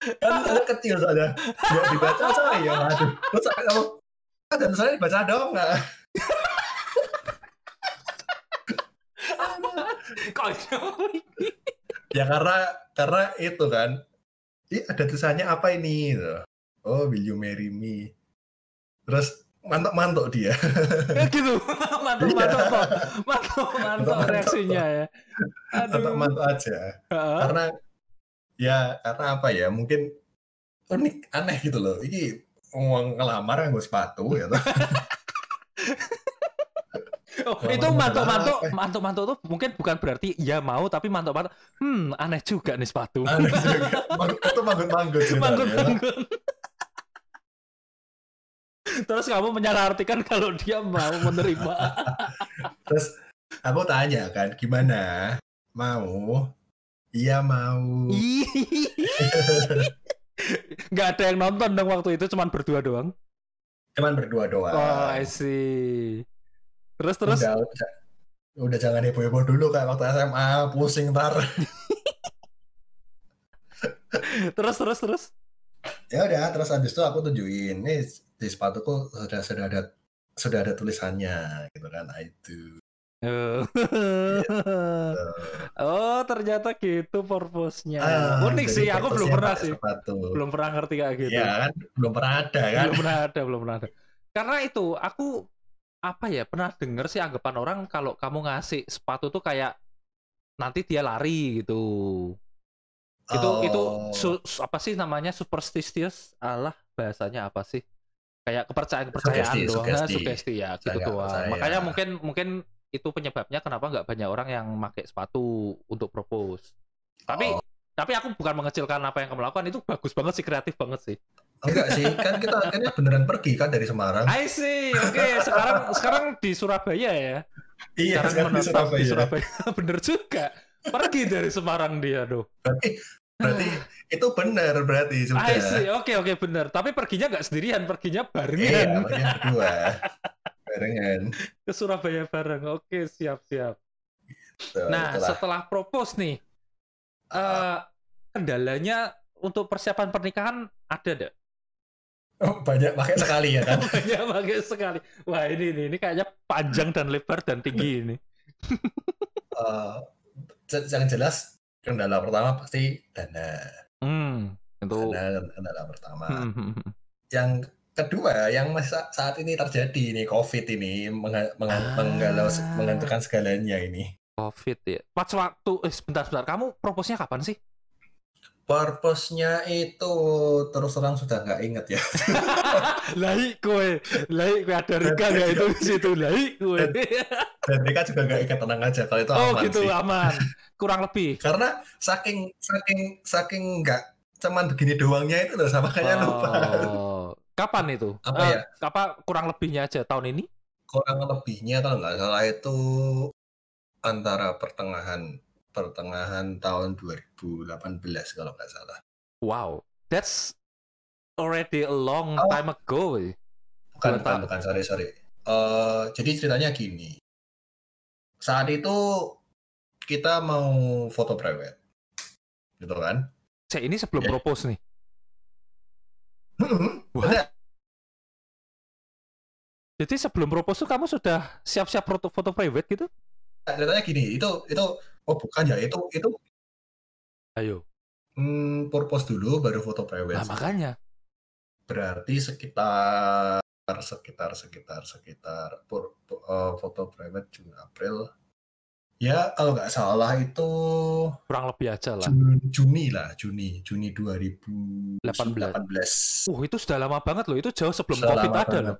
kan anak kecil soalnya. Nggak dibaca saya aduh terus sampai kamu ah dan saya dibaca dong nggak ya karena karena itu kan Ih, ada tulisannya apa ini? Gitu. oh will you marry me? Terus mantok-mantok dia. Ya gitu. Mantok-mantok kok mantok-mantok reaksinya ya. Mantok-mantok aja. Karena ya karena apa ya mungkin unik aneh gitu loh ini uang ngelamar yang gue sepatu ya Oh, itu mantuk-mantuk, mantuk-mantuk tuh mungkin bukan berarti ya mau, tapi mantuk-mantuk, hmm aneh juga nih sepatu. Aneh juga. itu manggut-manggut. Manggut-manggut. Terus kamu menyalartikan kalau dia mau menerima. Terus aku tanya kan, gimana? Mau? Iya mau. Gak ada yang nonton dong waktu itu, cuman berdua doang. Cuman berdua doang. Oh, I see. Terus terus. Udah, udah, udah jangan heboh-heboh dulu kayak waktu SMA, pusing ntar. terus terus terus. Ya udah, terus habis itu aku tunjukin, nih di sepatuku sudah sudah ada sudah ada tulisannya gitu kan, nah, itu. Oh. oh, ternyata gitu purpose-nya. Ah, Unik sih, aku belum pernah sih. Sepatu. Belum pernah ngerti kayak gitu. Ya kan, belum pernah ada kan. Belum pernah ada, belum pernah ada. Karena itu aku apa ya, pernah denger sih anggapan orang kalau kamu ngasih sepatu tuh kayak nanti dia lari gitu. Oh. Itu itu su, apa sih namanya superstitious? Allah, bahasanya apa sih? Kayak kepercayaan kepercayaan sugesti, doang, sugesti. sugesti ya gitu doang. Makanya mungkin mungkin itu penyebabnya kenapa nggak banyak orang yang pakai sepatu untuk propose. Tapi oh. tapi aku bukan mengecilkan apa yang kamu lakukan itu bagus banget sih kreatif banget sih. Enggak sih, kan kita akhirnya beneran pergi kan dari Semarang. I see. Oke, okay, sekarang sekarang di Surabaya ya. Iya, sekarang di Surabaya. Di Surabaya. Bener juga. Pergi dari Semarang dia, doh. Berarti berarti itu benar berarti sudah. I see. Oke, okay, oke okay, benar. Tapi perginya nggak sendirian, perginya barengan. Iya, berdua. barengan ke Surabaya bareng oke siap siap nah itulah. setelah propose nih uh, kendalanya untuk persiapan pernikahan ada deh Oh, banyak pakai sekali ya kan? banyak pakai sekali. Wah ini ini ini kayaknya panjang dan lebar dan tinggi ini. uh, yang jelas kendala pertama pasti dana. Hmm, itu dana kendala pertama. Hmm, hmm, hmm. Yang kedua yang saat ini terjadi ini COVID ini menggalau ah. menghentikan segalanya ini. COVID ya. Pas waktu eh sebentar sebentar kamu proposnya kapan sih? Purpose-nya itu terus terang sudah nggak inget ya. Lai kue, lai kue ada Rika nggak itu di situ lai kue. Dan, dan Rika juga nggak inget tenang aja kalau itu oh, aman gitu, sih. aman. Kurang lebih. Karena saking saking saking nggak cuman begini doangnya itu loh sama kayak oh. lupa. Kapan itu? Apa uh, ya? Apa kurang lebihnya aja tahun ini? Kurang lebihnya kalau nggak salah itu antara pertengahan pertengahan tahun 2018 kalau nggak salah. Wow, that's already a long oh. time ago. Bukan, bukan, bukan, sorry, sorry. Uh, jadi ceritanya gini. Saat itu kita mau foto private. Gitu kan? Saya ini sebelum yeah. propose nih. What? Jadi sebelum propose tuh kamu sudah siap-siap foto, foto private gitu? Ceritanya gini, itu itu oh bukan ya, itu itu Ayo. Hmm, purpose dulu baru foto private. Nah, makanya. Berarti sekitar sekitar sekitar sekitar pur, uh, foto private Juni April Ya, kalau nggak salah itu kurang lebih aja lah. Juni, Juni lah, Juni, Juni 2018. 18. Uh, itu sudah lama banget loh. Itu jauh sebelum sudah COVID ada loh.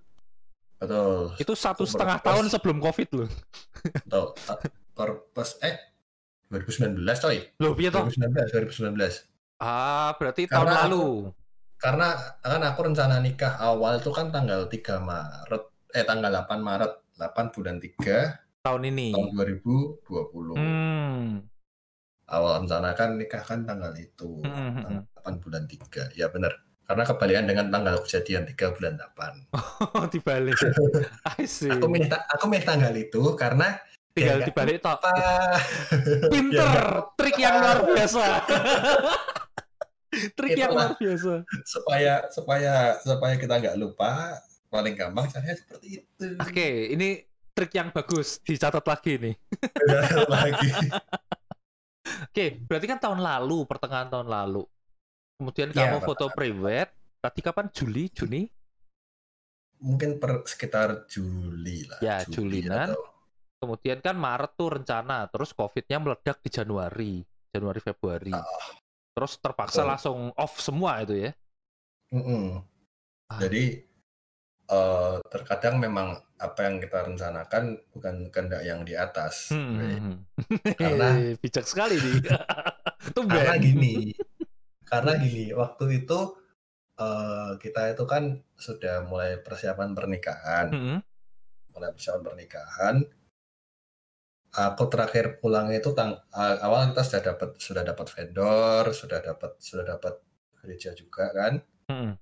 Betul. Itu satu setengah tahun sebelum COVID loh. Betul. Purpose eh 2019 coy. Loh, piye toh? 2019, 2019. Ah, berarti karena tahun lalu. Aku, karena kan aku rencana nikah awal itu kan tanggal 3 Maret, eh tanggal 8 Maret, 8 bulan 3 tahun ini tahun 2020 hmm. awal rencana kan nikah kan tanggal itu hmm. hmm tanggal 8 hmm. bulan 3 ya benar karena kebalikan dengan tanggal kejadian 3 bulan 8 oh dibalik. I see. aku milih aku milih tanggal itu karena tinggal ya, dibalik tok. pinter ya, trik yang luar biasa. Trik yang luar biasa. Supaya supaya supaya kita nggak lupa paling gampang caranya seperti itu. Oke okay, ini trik yang bagus. Dicatat lagi nih. lagi. Oke, berarti kan tahun lalu, pertengahan tahun lalu. Kemudian ya, kamu foto private. Tadi kapan? Juli, Juni? Mungkin per sekitar Juli lah. Ya, Juli kan. Kemudian kan Maret tuh rencana, terus COVID-nya meledak di Januari, Januari Februari. Uh, terus terpaksa langsung off semua itu ya. Mm -mm. Ah. Jadi uh, terkadang memang apa yang kita rencanakan bukan kehendak yang di atas. Hmm. hmm, hmm. Karena bijak sekali nih. karena gini, karena gini, waktu itu uh, kita itu kan sudah mulai persiapan pernikahan, hmm. mulai persiapan pernikahan. Aku terakhir pulang itu tang uh, awal kita sudah dapat sudah dapat vendor, sudah dapat sudah dapat gereja juga kan. Hmm.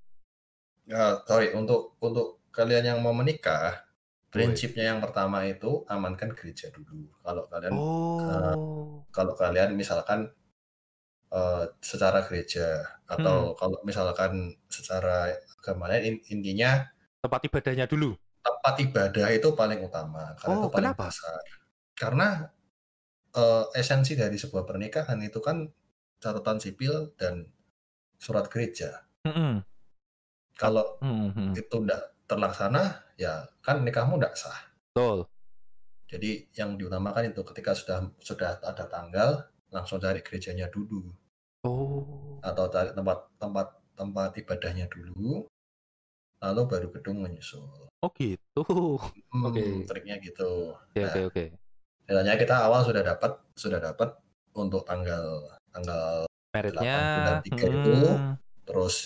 Uh, sorry untuk untuk kalian yang mau menikah, prinsipnya yang pertama itu amankan gereja dulu. Kalau kalian oh. uh, kalau kalian misalkan uh, secara gereja atau hmm. kalau misalkan secara agama lain intinya tempat ibadahnya dulu. Tempat ibadah itu paling utama karena oh, itu paling kenapa? besar. Karena uh, esensi dari sebuah pernikahan itu kan catatan sipil dan surat gereja. Mm -hmm. Kalau mm -hmm. itu enggak terlaksana, ya kan nikahmu tidak sah. Betul. Jadi yang diutamakan itu ketika sudah sudah ada tanggal, langsung cari gerejanya dulu. Oh. Atau cari tempat tempat tempat ibadahnya dulu, lalu baru gedung menyusul. Oh gitu. Hmm, oke. Okay. Triknya gitu. Oke nah, oke oke. Misalnya kita awal sudah dapat sudah dapat untuk tanggal tanggal Meritnya, bulan tiga hmm. itu, terus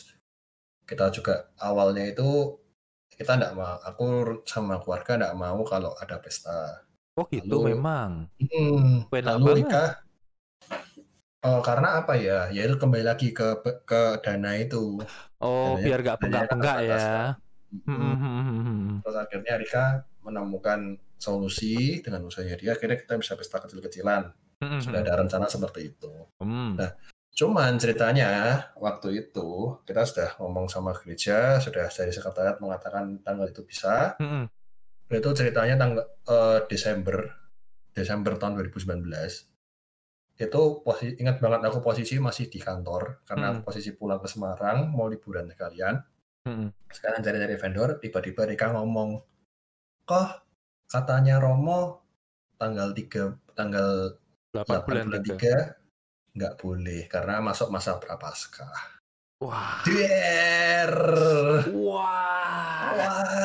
kita juga awalnya itu kita enggak mau aku sama keluarga enggak mau kalau ada pesta. Oh gitu lalu, memang. Hmm, lalu nikah Oh, karena apa ya? Ya itu kembali lagi ke ke dana itu. Oh, Dananya, biar gak penggak-penggak ya. Hmm. hmm, hmm, hmm. Terus akhirnya Rika menemukan solusi dengan usahanya dia, akhirnya kita bisa pesta kecil-kecilan. Hmm. Sudah ada rencana seperti itu. Hmm. Nah, Cuman ceritanya waktu itu kita sudah ngomong sama gereja, sudah dari sekretariat mengatakan tanggal itu bisa. -hmm. Itu ceritanya tanggal uh, Desember Desember tahun 2019 itu posisi ingat banget aku posisi masih di kantor karena mm. aku posisi pulang ke Semarang mau liburan sekalian. Mm. Sekarang cari-cari vendor, tiba-tiba Rika ngomong, kok katanya Romo tanggal 3 tanggal 8, 8 bulan, bulan 3 nggak boleh karena masuk masa prapaskah. Wah. Der. Wah.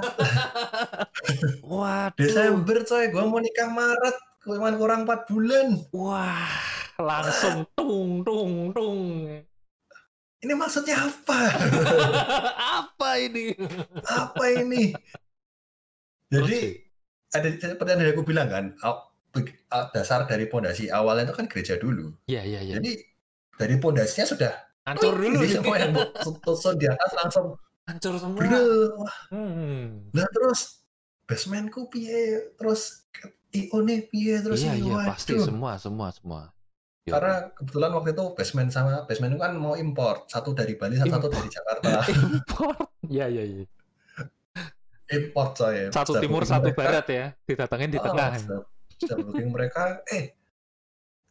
Wah. Desember coy, gua mau nikah Maret, cuman kurang 4 bulan. Wah, langsung tung tung tung. ini maksudnya apa? apa ini? apa ini? Jadi ada seperti yang aku bilang kan, dasar dari pondasi awalnya itu kan gereja dulu. Iya iya iya. Jadi dari pondasinya sudah hancur dulu. Jadi semua yang tutup di atas langsung hancur semua. Hmm. Nah terus basementku piye, terus IO nih piye, terus iya, iya, pasti semua semua semua. Karena kebetulan waktu itu basement sama basement itu kan mau import satu dari Bali, satu dari Jakarta. import, ya ya ya. Import saya. Satu timur, satu barat ya, didatangin di oh, tengah. Sudah booking mereka, eh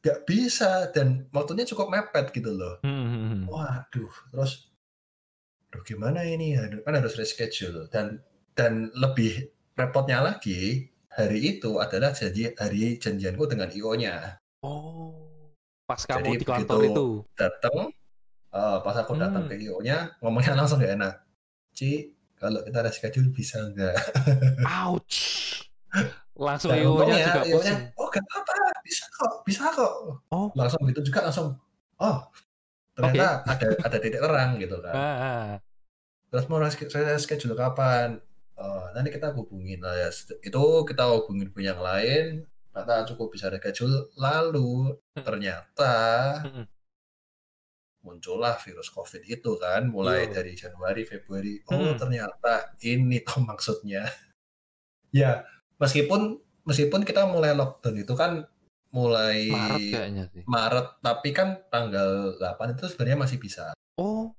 nggak bisa dan waktunya cukup mepet gitu loh. Hmm. hmm, hmm. Waduh, terus, aduh gimana ini? Aduh, kan harus reschedule dan dan lebih repotnya lagi hari itu adalah janji hari janjianku dengan IO-nya. Oh pas kamu Jadi di kantor itu. datang uh, pas aku datang hmm. ke IO-nya ngomongnya langsung gak enak. Ci kalau kita ada schedule bisa nggak? Ouch. Langsung IO-nya juga io oh gak apa bisa kok bisa kok. Oh. Langsung gitu juga langsung oh ternyata okay. ada ada titik terang gitu kan. Ah, ah. terus mau saya schedule kapan? Uh, nanti kita hubungin nah, ya, itu kita hubungin yang lain ternyata cukup bisa reschedule lalu hmm. ternyata hmm. muncullah virus covid itu kan mulai Yo. dari Januari Februari oh hmm. ternyata ini tuh maksudnya ya meskipun meskipun kita mulai lockdown itu kan mulai Maret kayaknya sih Maret tapi kan tanggal 8 itu sebenarnya masih bisa oh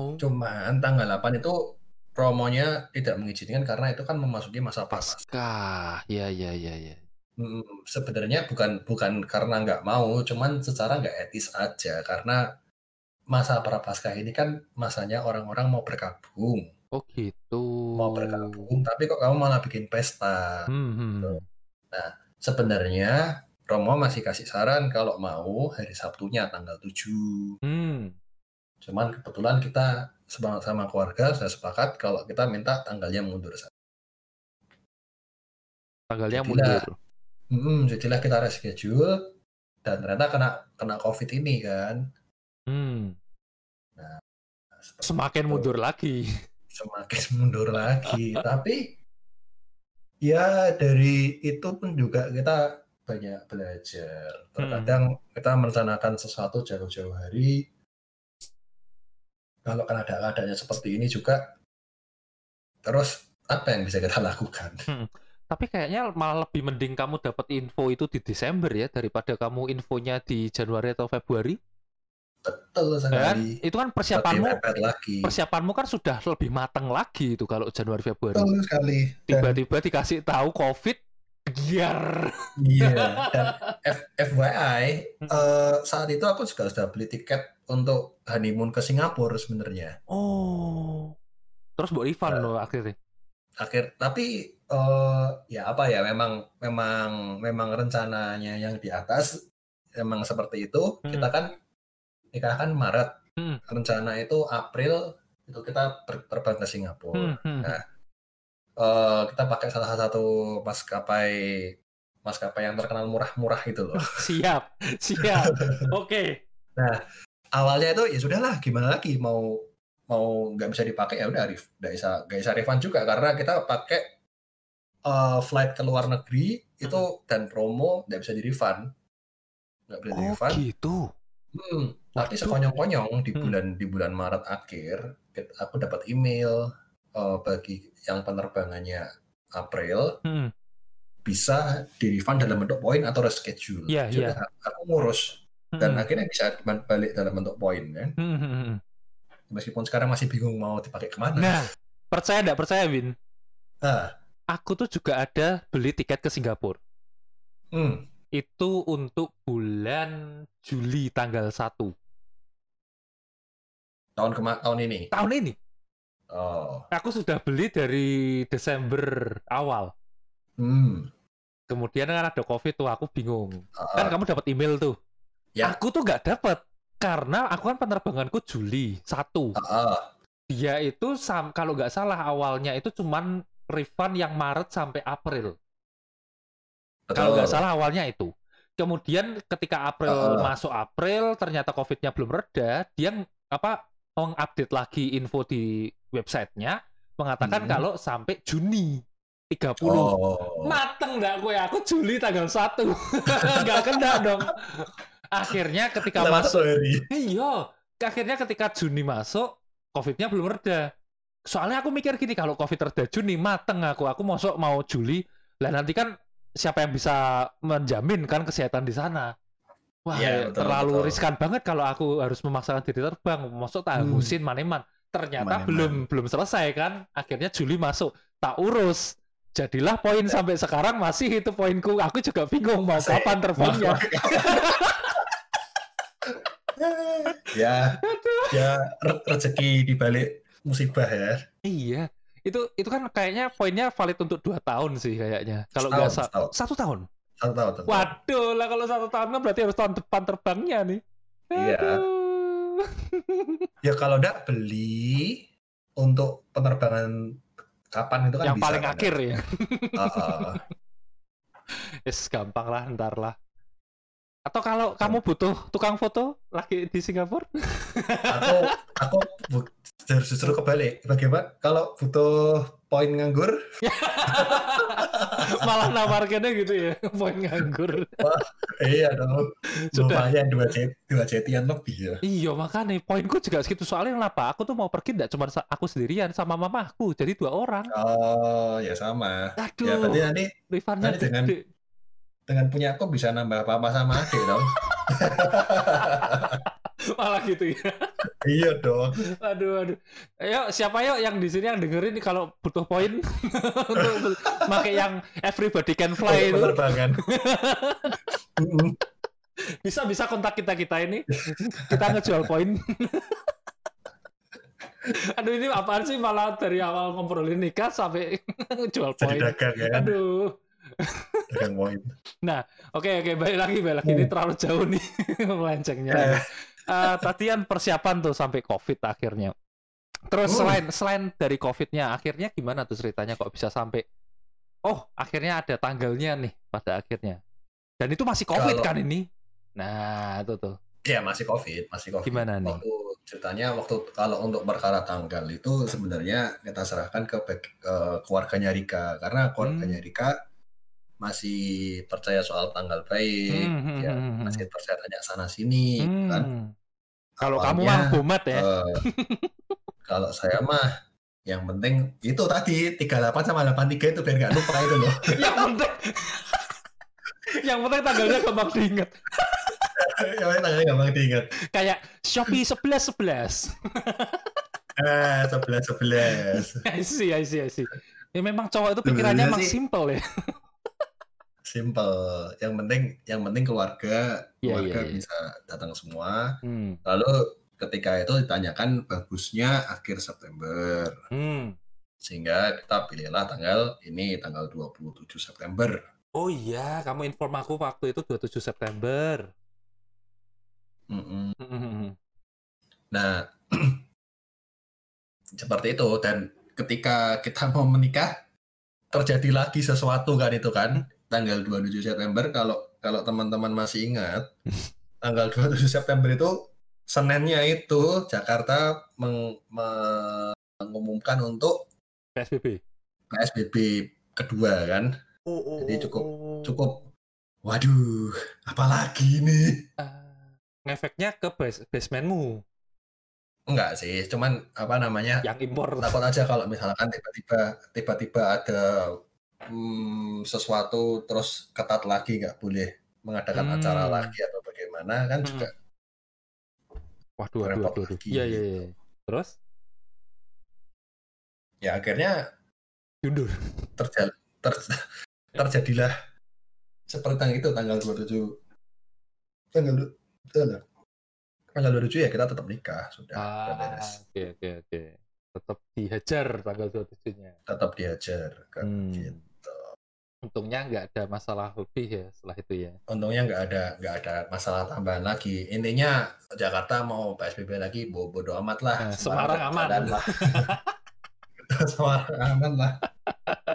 oh cuman tanggal 8 itu promonya tidak mengizinkan karena itu kan memasuki masa pasca. Ya, ya, ya, ya. Hmm, sebenarnya bukan bukan karena nggak mau, cuman secara nggak etis aja karena masa prapaskah ini kan masanya orang-orang mau berkabung. Oh gitu. Mau berkabung, tapi kok kamu malah bikin pesta. Hmm, hmm. Gitu. Nah, sebenarnya Romo masih kasih saran kalau mau hari Sabtunya tanggal 7. Hmm. Cuman kebetulan kita sama, sama keluarga saya sepakat kalau kita minta tanggalnya mundur. Tanggalnya jadilah, mundur. Hmm, jadilah kita reschedule dan ternyata kena kena COVID ini kan. Hmm. Nah, semakin itu. mundur lagi. Semakin mundur lagi. Tapi ya dari itu pun juga kita banyak belajar. Terkadang hmm. kita merencanakan sesuatu jauh-jauh hari, kalau kan ada keadaannya seperti ini juga terus apa yang bisa kita lakukan hmm. tapi kayaknya malah lebih mending kamu dapat info itu di Desember ya daripada kamu infonya di Januari atau Februari betul sekali kan? itu kan persiapanmu lagi. persiapanmu kan sudah lebih matang lagi itu kalau Januari Februari betul sekali tiba-tiba dikasih tahu COVID Giar. Iya. Dan F FYI, uh, eh, saat itu aku juga sudah beli tiket untuk honeymoon ke Singapura sebenarnya. Oh. Terus buat refund uh, loh akhirnya. Akhir, tapi uh, ya apa ya? Memang, memang, memang rencananya yang di atas memang seperti itu. Hmm. Kita kan nikah kan Maret. Hmm. Rencana itu April itu kita terbang ke Singapura. Hmm. Hmm. Nah uh, kita pakai salah satu maskapai maskapai yang terkenal murah-murah itu loh. siap, siap. Oke. Okay. Nah, awalnya itu ya sudahlah, gimana lagi mau mau nggak bisa dipakai ya udah Arif, nggak bisa nggak bisa refund juga karena kita pakai uh, flight ke luar negeri itu hmm. dan promo nggak bisa di refund, nggak bisa di refund. Oh gitu. Hmm, tapi sekonyong-konyong di hmm. bulan hmm. di bulan Maret akhir aku dapat email uh, bagi yang penerbangannya April hmm. bisa di refund dalam bentuk poin atau reschedule. Yeah, Jadi yeah. aku ngurus hmm. dan akhirnya bisa balik dalam bentuk poin kan. Hmm, hmm, hmm. Meskipun sekarang masih bingung mau dipakai ke mana. Nah, percaya nggak percaya, Win? Ah. Aku tuh juga ada beli tiket ke Singapura. Hmm. Itu untuk bulan Juli tanggal 1. Tahun kema tahun ini. Tahun ini. Oh. Aku sudah beli dari Desember awal. Hmm. Kemudian kan ada COVID tuh, aku bingung. Uh, kan kamu dapat email tuh. Ya. Aku tuh nggak dapat karena aku kan penerbanganku Juli satu. Uh, Dia itu kalau nggak salah awalnya itu cuman refund yang Maret sampai April. Kalau nggak salah awalnya itu. kemudian ketika April uh. masuk April ternyata COVID-nya belum reda, dia apa mengupdate lagi info di websitenya mengatakan hmm. kalau sampai Juni 30. Oh. Mateng nggak gue? Aku Juli tanggal 1. nggak kena dong. Akhirnya ketika Lama masuk Iya, akhirnya ketika Juni masuk, COVID-nya belum reda. Soalnya aku mikir gini, kalau COVID reda Juni, mateng aku. Aku masuk mau Juli, lah nanti kan siapa yang bisa menjamin kan kesehatan di sana? Wah, ya, betul, terlalu betul. riskan banget kalau aku harus memaksakan diri terbang. Masuk tak hmm. maneman. Ternyata maneman. belum belum selesai kan. Akhirnya Juli masuk, tak urus. Jadilah poin ya. sampai sekarang masih itu poinku. Aku juga bingung mau masih, kapan terbangnya ya ya rezeki di balik musibah ya. Iya. Itu itu kan kayaknya poinnya valid untuk dua tahun sih kayaknya. Kalau nggak sa tahun. satu tahun? Satu tahun satu waduh lah kalau satu tahun kan berarti harus tahun depan terbangnya nih. Iya ya kalau nggak beli untuk penerbangan kapan itu kan yang bisa, paling kan, akhir ya. Uh, uh. yes, gampang lah ntar lah. Atau kalau kamu butuh tukang foto lagi di Singapura? aku aku justru kebalik. Bagaimana kalau butuh poin nganggur? Malah nawarkannya gitu ya, poin nganggur. Wah, iya dong. Sudah. Lumayan dua jet dua jetian lebih ya. Iya makanya poinku juga segitu soalnya kenapa? Aku tuh mau pergi tidak cuma aku sendirian sama mamaku, jadi dua orang. Oh ya sama. Aduh. Ya berarti nanti, nanti dengan dengan punya aku bisa nambah papa sama adik dong. Malah gitu ya. iya dong. Aduh aduh. Ayo siapa yuk yang di sini yang dengerin kalau butuh poin untuk pakai yang everybody can fly itu. Penerbangan. bisa bisa kontak kita kita ini. Kita ngejual poin. Aduh ini apaan sih malah dari awal ngobrolin nikah sampai jual poin. ya kan? Nah, oke okay, oke okay, balik lagi balik lagi ini hmm. terlalu jauh nih melencengnya. uh, tadian persiapan tuh sampai COVID akhirnya. Terus uh. selain selain dari COVID-nya, akhirnya gimana tuh ceritanya kok bisa sampai oh akhirnya ada tanggalnya nih pada akhirnya. Dan itu masih COVID Kalau... kan ini? Nah itu tuh. Iya masih COVID, masih COVID. Gimana nih? Waktu ceritanya waktu kalau untuk perkara tanggal itu sebenarnya kita serahkan ke, ke keluarganya Rika karena keluarganya hmm. Rika masih percaya soal tanggal baik, hmm, hmm ya hmm, hmm, masih percaya tanya sana sini, hmm. kan. Kalau kamu mah bumat ya. Uh, kalau saya mah yang penting itu tadi 38 sama 83 itu biar nggak lupa itu loh. yang penting yang penting tanggalnya gampang diingat. yang penting tanggalnya gampang diingat. Kayak Shopee 11 11. Eh, 11 11. I see, I see, I see. Ya memang cowok itu pikirannya emang simple ya simple. Yang penting yang penting keluarga yeah, keluarga yeah, yeah. bisa datang semua. Hmm. lalu ketika itu ditanyakan bagusnya akhir September. Hmm. sehingga kita pilihlah tanggal ini tanggal 27 September. Oh iya kamu inform aku waktu itu 27 September. Mm -mm. nah seperti itu. Dan ketika kita mau menikah terjadi lagi sesuatu kan itu kan? Hmm tanggal 27 September kalau kalau teman-teman masih ingat tanggal 27 September itu Seninnya itu Jakarta meng, mengumumkan untuk PSBB PSBB kedua kan? Oh, oh, jadi cukup oh, oh. cukup waduh apalagi ini uh, ngefeknya ke base basementmu. Enggak sih cuman apa namanya yang impor. takut aja kalau misalkan tiba-tiba tiba-tiba ada hmm, sesuatu terus ketat lagi nggak boleh mengadakan hmm. acara lagi atau bagaimana kan hmm. juga waduh waduh waduh, waduh. iya iya iya. Terus? Ya akhirnya mundur. terjadi ter, terjadilah seperti yang itu tanggal 27 tanggal tanggal tanggal 27 ya kita tetap nikah sudah ah, oke oke oke. Tetap dihajar tanggal 27 nya tetap dihajar kan hmm. gitu Untungnya nggak ada masalah lebih ya setelah itu ya. Untungnya nggak ada nggak ada masalah tambahan lagi. Intinya Jakarta mau PSBB lagi bo bodo amat lah. Nah, Semarang, aman lah. Semarang aman lah.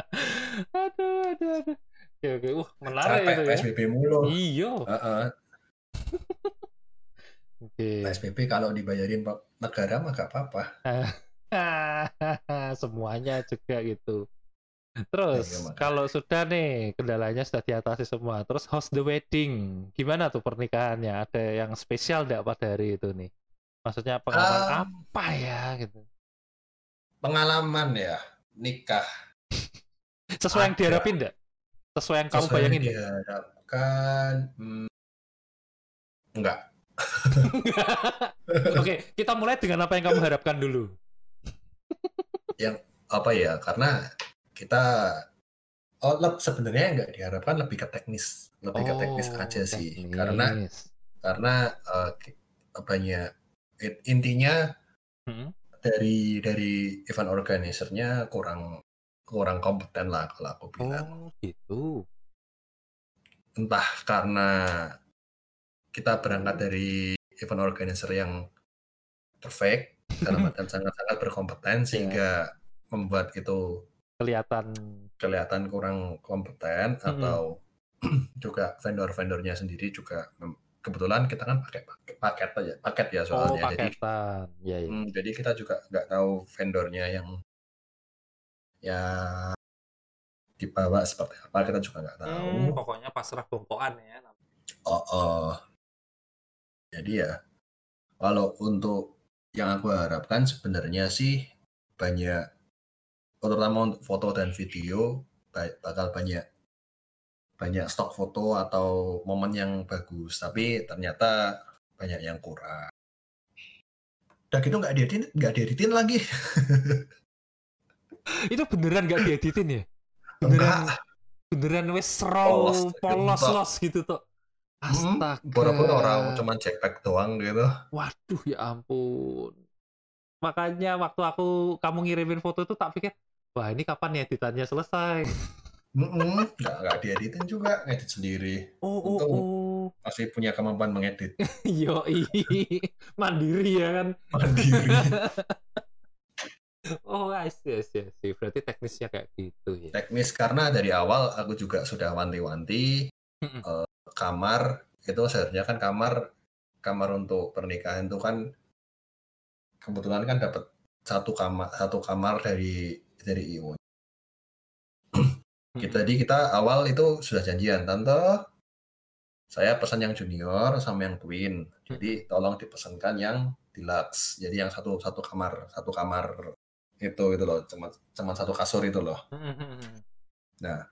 aduh, aduh, aduh. Oke oke. Wah, menarik Capek itu ya. PSBB mulu. Iya. Uh -uh. oke. PSBB kalau dibayarin negara mah gak apa-apa. Semuanya juga gitu. Terus ya, kalau sudah nih kendalanya sudah diatasi semua, terus host the wedding, gimana tuh pernikahannya? Ada yang spesial tidak pada hari itu nih? Maksudnya pengalaman um, apa ya gitu? Pengalaman ya nikah. Sesuai yang diharapin enggak? Sesuai yang kamu bayangin yang diharapkan hmm, enggak. Oke, kita mulai dengan apa yang kamu harapkan dulu. yang apa ya? Karena kita oh sebenarnya nggak diharapkan lebih ke teknis lebih oh, ke teknis oh, aja teknis. sih karena karena uh, banyak intinya hmm? dari dari event organisernya kurang kurang kompeten lah kalau aku bilang oh, gitu entah karena kita berangkat dari event organizer yang perfect dalam artian sangat-sangat berkompeten iya. sehingga yeah. membuat itu kelihatan. Kelihatan kurang kompeten hmm. atau juga vendor-vendornya sendiri juga kebetulan kita kan pakai paket aja paket ya soalnya. Oh, jadi ya, ya. Hmm, jadi kita juga nggak tahu vendornya yang ya dibawa seperti apa kita juga nggak tahu. hmm, pokoknya pasrah bongkoan ya oh, oh. Jadi ya kalau untuk yang aku harapkan sebenarnya sih banyak terutama untuk foto dan video bakal banyak banyak stok foto atau momen yang bagus tapi ternyata banyak yang kurang udah gitu nggak dieditin nggak dieditin lagi itu beneran nggak dieditin ya beneran Enggak. beneran wes raw polos, polos los gitu tuh hmm, Astaga. Hmm, orang cuma pack doang gitu. Waduh ya ampun. Makanya waktu aku kamu ngirimin foto itu tak pikir, wah ini kapan ya editannya selesai? Mm nggak nggak dieditin juga, ngedit sendiri. Oh, oh, oh. masih punya kemampuan mengedit. Yo, mandiri ya kan? Mandiri. oh, I see, I see, I see. Berarti teknisnya kayak gitu ya? Teknis karena dari awal aku juga sudah wanti-wanti uh, kamar itu seharusnya kan kamar kamar untuk pernikahan itu kan kebetulan kan dapat satu kamar satu kamar dari dari IO. kita di kita awal itu sudah janjian tante saya pesan yang junior sama yang twin. Jadi tolong dipesankan yang deluxe. Jadi yang satu satu kamar satu kamar itu itu loh cuma cuma satu kasur itu loh. Nah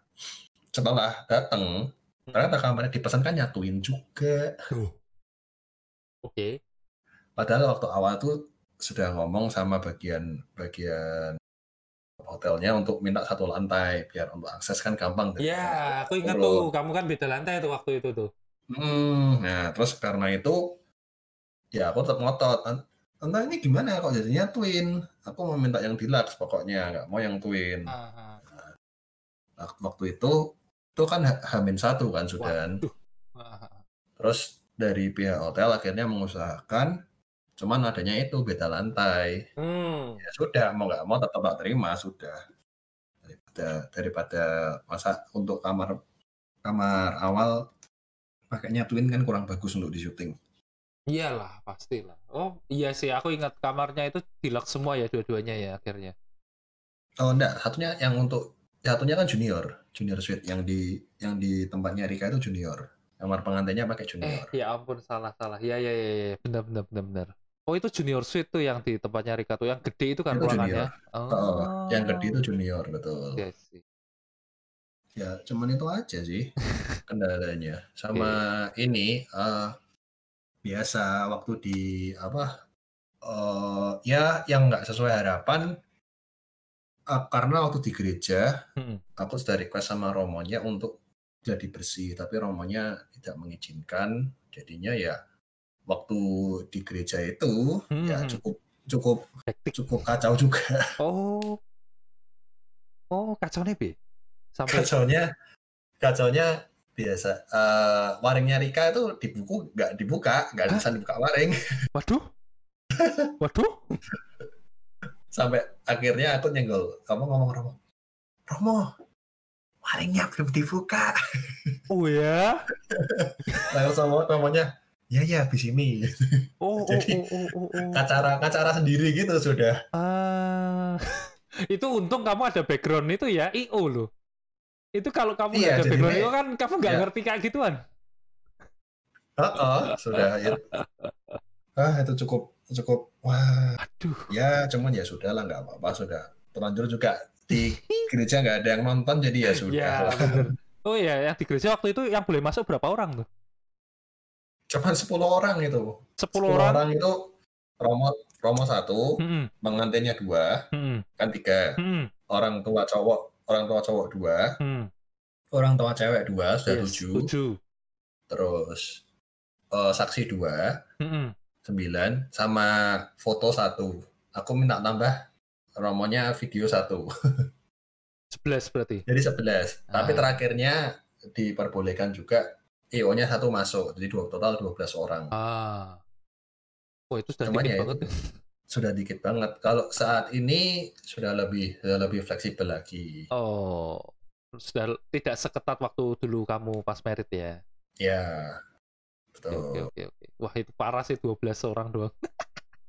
setelah datang ternyata kamarnya dipesankan nyatuin juga. Oke. Okay. padahal waktu awal tuh sudah ngomong sama bagian bagian hotelnya untuk minta satu lantai biar untuk akses kan gampang. Iya, aku ingat tuh, kamu kan beda lantai tuh waktu itu tuh. Hmm, nah terus karena itu ya aku tetap ngotot. Entah ini gimana kok jadinya twin? Aku mau minta yang deluxe pokoknya, nggak mau yang twin. Nah, waktu itu itu kan hamin satu kan sudah. Terus dari pihak hotel akhirnya mengusahakan Cuman adanya itu beda lantai. Hmm. Ya sudah, mau nggak mau tetap tak terima sudah. Daripada daripada masa untuk kamar kamar awal pakainya twin kan kurang bagus untuk di syuting. Iyalah, pastilah. Oh, iya sih, aku ingat kamarnya itu dilak semua ya dua-duanya ya akhirnya. Oh, enggak, satunya yang untuk satunya kan junior, junior suite yang di yang di tempatnya Rika itu junior. Kamar pengantinnya pakai junior. Eh, ya ampun, salah salah. Ya ya ya, ya. benar benar benar benar. Oh itu junior suite tuh yang di tempatnya Rika tuh, yang gede itu kan itu ruangannya? Oh. oh. yang gede itu junior betul. Yes. Ya cuman itu aja sih kendalanya. Sama okay. ini uh, biasa waktu di apa uh, ya yang nggak sesuai harapan uh, karena waktu di gereja hmm. aku sudah request sama romonya untuk jadi bersih tapi romonya tidak mengizinkan jadinya ya waktu di gereja itu ya hmm. ya cukup cukup Hektik. cukup kacau juga. Oh, oh kacau nih bi. Sampai... Kacaunya, kacaunya biasa. Uh, waringnya Rika itu dibuku nggak dibuka, nggak bisa dibuka waring. Waduh, waduh. Sampai akhirnya aku nyenggol, kamu ngomong Romo, Romo, waringnya belum dibuka. Oh ya? Langsung namanya, ya ya habis ini. Oh, Jadi oh, oh, oh, oh, oh. kacara kacara sendiri gitu sudah. Ah, itu untung kamu ada background itu ya IO loh. Itu kalau kamu Iya, ada background IO kan kamu nggak ya. ngerti kayak gituan. Heeh, sudah ya. Ah itu cukup cukup wah Aduh. ya cuman ya sudah lah nggak apa-apa sudah terlanjur juga di gereja nggak ada yang nonton jadi ya sudah Ya, lah. bener. Oh iya, yang di gereja waktu itu yang boleh masuk berapa orang tuh? Cuman 10 orang itu 10 10 orang. orang itu romo romo satu Mm-mm, pengantinnya dua mm-mm, kan tiga mm-mm, orang tua cowok orang tua cowok dua mm. orang tua cewek dua sudah Yes, tujuh tujuh. terus eh, saksi dua Mm-mm. sembilan sama foto satu aku minta tambah romonya video satu 11 berarti. jadi sebelas Ah. tapi terakhirnya diperbolehkan juga EO-nya satu masuk jadi dua total 12 orang Ah. Oh, itu sudah Cuman dikit ya banget. itu. sudah dikit banget kalau saat ini sudah lebih sudah lebih fleksibel lagi Oh. Sudah tidak seketat waktu dulu kamu pas merit ya. ya betul oke, oke, oke. Wah, itu parah sih 12 orang doang.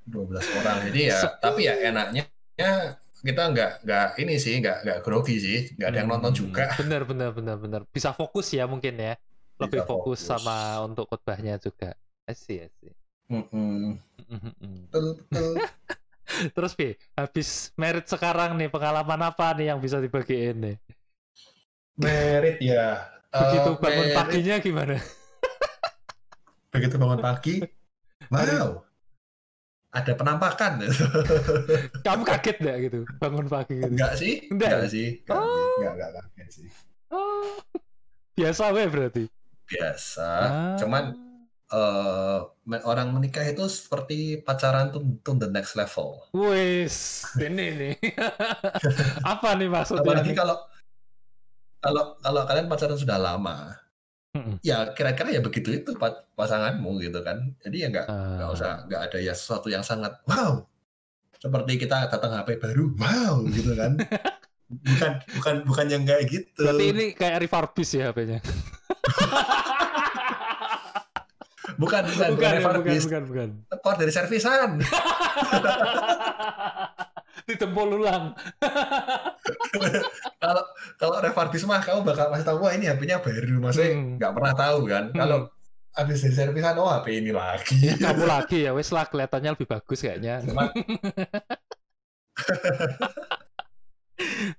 12 orang jadi ya tapi ya enaknya ya kita nggak nggak ini sih nggak nggak grogi sih nggak ada yang nonton Hmm, juga Bener, bener, bener, bener. Bisa fokus ya mungkin ya. Lebih fokus, fokus. sama untuk khotbahnya juga. I see, I see. Mm-mm. Mm-mm. betul betul Terus Bi, habis merit sekarang nih pengalaman apa nih yang bisa dibagiin nih? merit ya Begitu Eh, bangun merit, paginya gimana? begitu bangun pagi wow ada penampakan Kamu kaget nggak gitu bangun pagi gitu? enggak sih Enggak enggak ya? sih enggak Oh. enggak enggak kaget sih Oh, biasa weh berarti. Biasa Ah. cuman me- orang menikah itu seperti pacaran to, to the next level Wis, ini nih. apa nih maksudnya? apalagi kalau kalau kalau kalian pacaran sudah lama Mm-mm. ya kira-kira ya begitu itu pa- pasanganmu gitu kan jadi ya nggak nggak Ah. usah nggak ada ya sesuatu yang sangat wow seperti kita datang HP baru wow gitu kan bukan bukan bukan yang kayak gitu Berarti ini kayak refurbish ya HP-nya. bukan bukan bukan, bukan, ya, bukan, bukan, bukan. keluar dari servisan Ditempul ulang. kalau kalau refurbish mah kamu bakal masih tahu wah ini HP-nya baru maksudnya Hmm. nggak pernah tahu kan kalau habis dari servisan oh HP ini lagi Kamu lagi ya, wes lah kelihatannya lebih bagus kayaknya.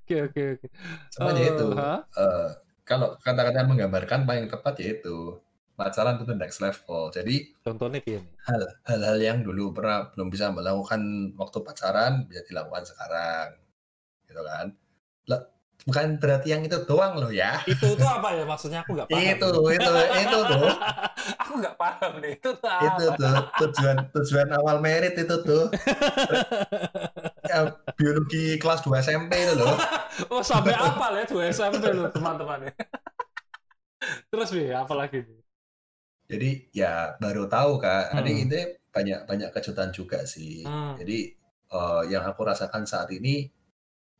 Oke, oke, oke. cuman ya itu Oh, hah? eh, kalau kata-kata menggambarkan paling tepat yaitu pacaran the next level jadi Contohnya gini. hal hal-hal yang dulu pernah belum bisa melakukan waktu pacaran bisa dilakukan sekarang gitu kan bukan berarti yang itu doang loh ya Itu tuh apa ya maksudnya aku nggak paham. itu itu itu tuh aku nggak paham nih. Itu tuh itu apa? tuh tujuan tujuan awal merit itu tuh ya, biologi kelas 2 SMP itu loh Oh sampai apa ya dua SMP loh teman-teman. Terus Bi, apa lagi? nih? jadi ya baru tahu kak ada Hmm. ini banyak banyak kejutan juga sih Hmm. jadi eh, yang aku rasakan saat ini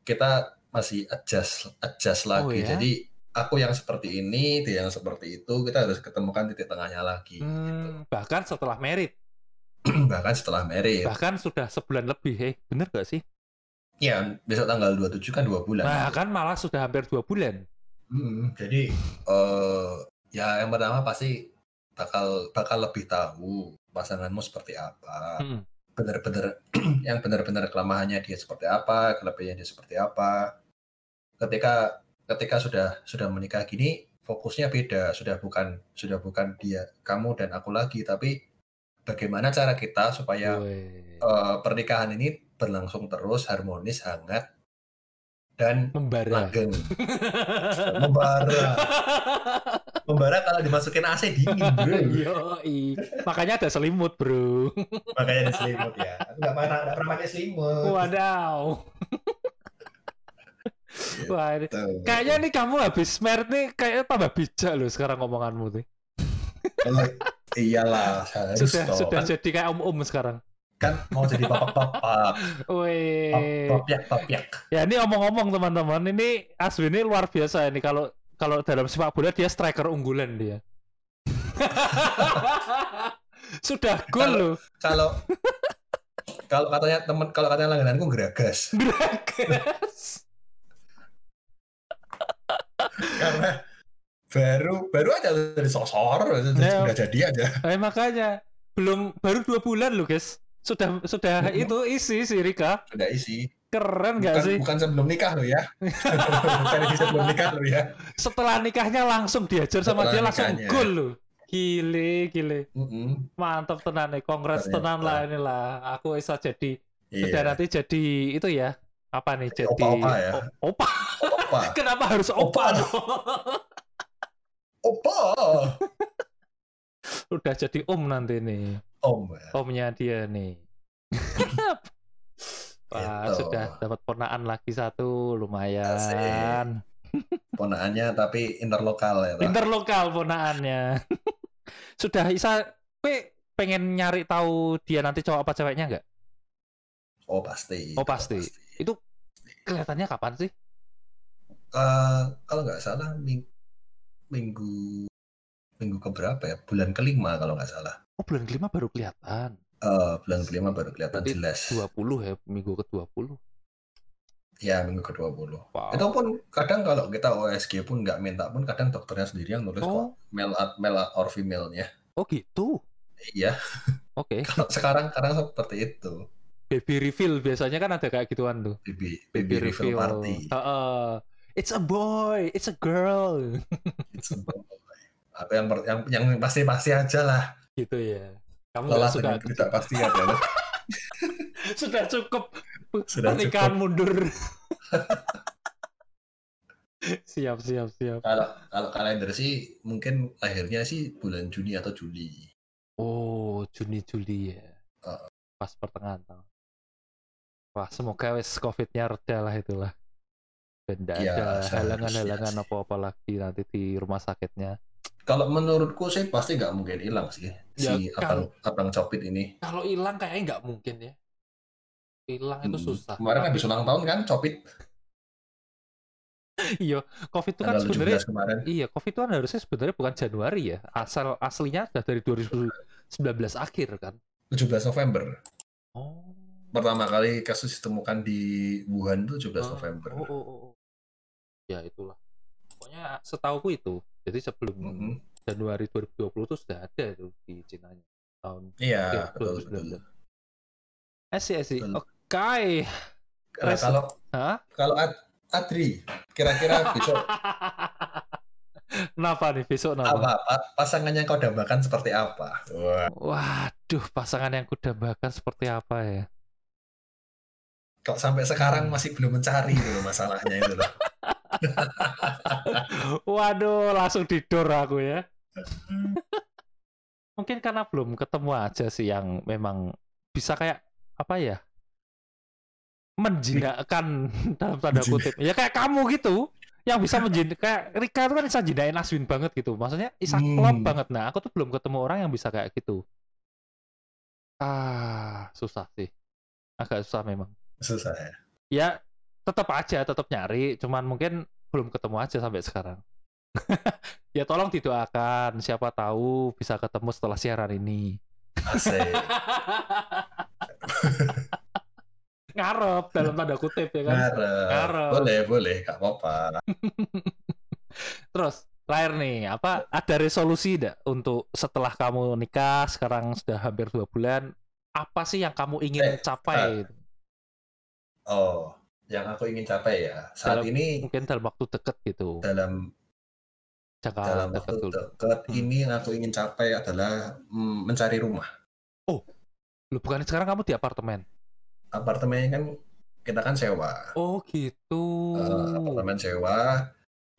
kita masih adjust adjust lagi ya? jadi aku yang seperti ini dia yang seperti itu kita harus ketemukan titik tengahnya lagi gitu. Hmm, bahkan setelah merit, bahkan setelah merit bahkan sudah sebulan lebih, eh bener gak sih? ya besok tanggal 27 kan dua bulan Bahkan malah sudah hampir dua bulan. Hmm, jadi eh ya yang pertama pasti bakal bakal lebih tahu pasanganmu seperti apa Hmm. benar-benar yang benar-benar kelemahannya dia seperti apa kelebihannya dia seperti apa ketika ketika sudah sudah menikah gini fokusnya beda sudah bukan sudah bukan dia kamu dan aku lagi tapi bagaimana cara kita supaya eh, pernikahan ini berlangsung terus harmonis hangat dan Membara. langgeng membara membara kalau dimasukin AC dingin bro Yoi. Makanya ada selimut, bro. makanya ada selimut ya nggak pernah nggak pernah pakai selimut Wadaw. Wah, ini- kayaknya nih kamu habis merit nih kayaknya tambah bijak loh sekarang ngomonganmu nih. Oh, iyalah Sudah toh. sudah Kan jadi kayak om-om sekarang. kan mau jadi papak-papak. Wih. Papiak-papiak. Ya ini omong-omong teman-teman, ini Aswin ini luar biasa ini kalau kalau dalam sepak bola dia striker unggulan dia. Sudah gol loh. Kalau kalau katanya teman kalau katanya langgananku geragas. Geragas. Karena baru baru aja dari sosor sudah jadi aja. Eh, makanya belum baru dua bulan loh guys. Sudah sudah hmm. itu isi si Rika. Sudah isi. Keren nggak sih? bukan sebelum nikah loh ya. Bukan sebelum nikah loh ya. Setelah nikahnya langsung diajar sama dia langsung gol loh. Gile gile. Mm -hmm. mantap tenan nih kongres tenan lah inilah. Aku bisa jadi iya. sudah nanti jadi itu ya apa nih jadi opa, -opa ya opa, opa. kenapa harus opa, opa. opa udah jadi om nanti nih. Om. Ya? Omnya dia nih. Wah, gitu. sudah dapat ponaan lagi satu, lumayan. Ponaannya tapi interlokal ya. Interlokal ponaannya. sudah Isa, pe pengen nyari tahu dia nanti cowok apa ceweknya nggak? Oh pasti. Oh pasti. pasti. Itu kelihatannya kapan sih? Uh, kalau nggak salah ming minggu minggu keberapa ya? Bulan kelima kalau nggak salah. Oh, bulan kelima baru kelihatan. Uh, bulan kelima baru kelihatan Berarti jelas. 20 ya, minggu ke-20. Ya, minggu ke-20. Wow. Itu pun kadang kalau kita OSG pun nggak minta pun kadang dokternya sendiri yang nulis oh. kok male, male or female-nya. Oh gitu? Iya. Oke. Okay. kalau sekarang karena seperti itu. Baby reveal biasanya kan ada kayak gituan tuh. Baby, baby, baby reveal, reveal. party. Uh, uh, it's a boy, it's a girl. it's a boy. Apa yang yang yang pasti pasti aja lah. Gitu ya. Kamu Lelah suka tidak pasti aja lah sudah cukup. Sudah pernikahan cukup. mundur. Siap siap siap. Kalau kalau kalender sih mungkin lahirnya sih bulan Juni atau Juli. Oh Juni Juli ya. Uh. pas pertengahan tahun wah semoga wes covidnya reda lah itulah benda ya, ada halangan-halangan apa-apa lagi nanti di rumah sakitnya kalau menurutku sih pasti nggak mungkin hilang sih ya, si abang abang copit ini. Kalau hilang kayaknya nggak mungkin ya. Hilang hmm. itu susah. Kemarin habis ulang tahun kan copit. iya, COVID itu kan sebenarnya iya, COVID itu kan harusnya sebenarnya bukan Januari ya. Asal aslinya sudah dari 2019 akhir kan. 17 November. Oh. Pertama kali kasus ditemukan di Wuhan itu 17 oh. November. Oh, oh, oh. oh. Ya itulah. Pokoknya setauku itu jadi sebelum mm -hmm. Januari 2020 itu sudah ada itu di Cina tahun iya, betul, betul. Oke. Okay. Nah, kalau Hah? kalau Ad Adri kira-kira besok Kenapa nih besok nama? Apa, apa pasangannya kau dambakan seperti apa? Wah. Waduh, pasangan yang kau dambakan seperti apa ya? Kok sampai sekarang masih belum mencari itu masalahnya itu loh. Waduh, langsung tidur aku ya. Mungkin karena belum ketemu aja sih yang memang bisa kayak apa ya? menjinakkan dalam tanda kutip. Ya kayak kamu gitu yang bisa menjinak kayak Rika itu kan bisa jinain Aswin banget gitu. Maksudnya isa hmm. banget. Nah, aku tuh belum ketemu orang yang bisa kayak gitu. Ah, susah sih. Agak susah memang. Susah ya. Ya, tetap aja tetap nyari cuman mungkin belum ketemu aja sampai sekarang ya tolong didoakan siapa tahu bisa ketemu setelah siaran ini Asik. ngarep dalam tanda kutip ya kan ngarep, ngarep. boleh boleh gak apa-apa terus terakhir nih apa ada resolusi tidak untuk setelah kamu nikah sekarang sudah hampir dua bulan apa sih yang kamu ingin eh, capai uh, oh yang aku ingin capai ya. Saat dalam, ini mungkin dalam waktu dekat gitu. dalam Jangka dalam waktu dekat hmm. ini yang aku ingin capai adalah mm, mencari rumah. Oh lu bukan sekarang kamu di apartemen? Apartemennya kan kita kan sewa. Oh gitu. Uh, apartemen sewa.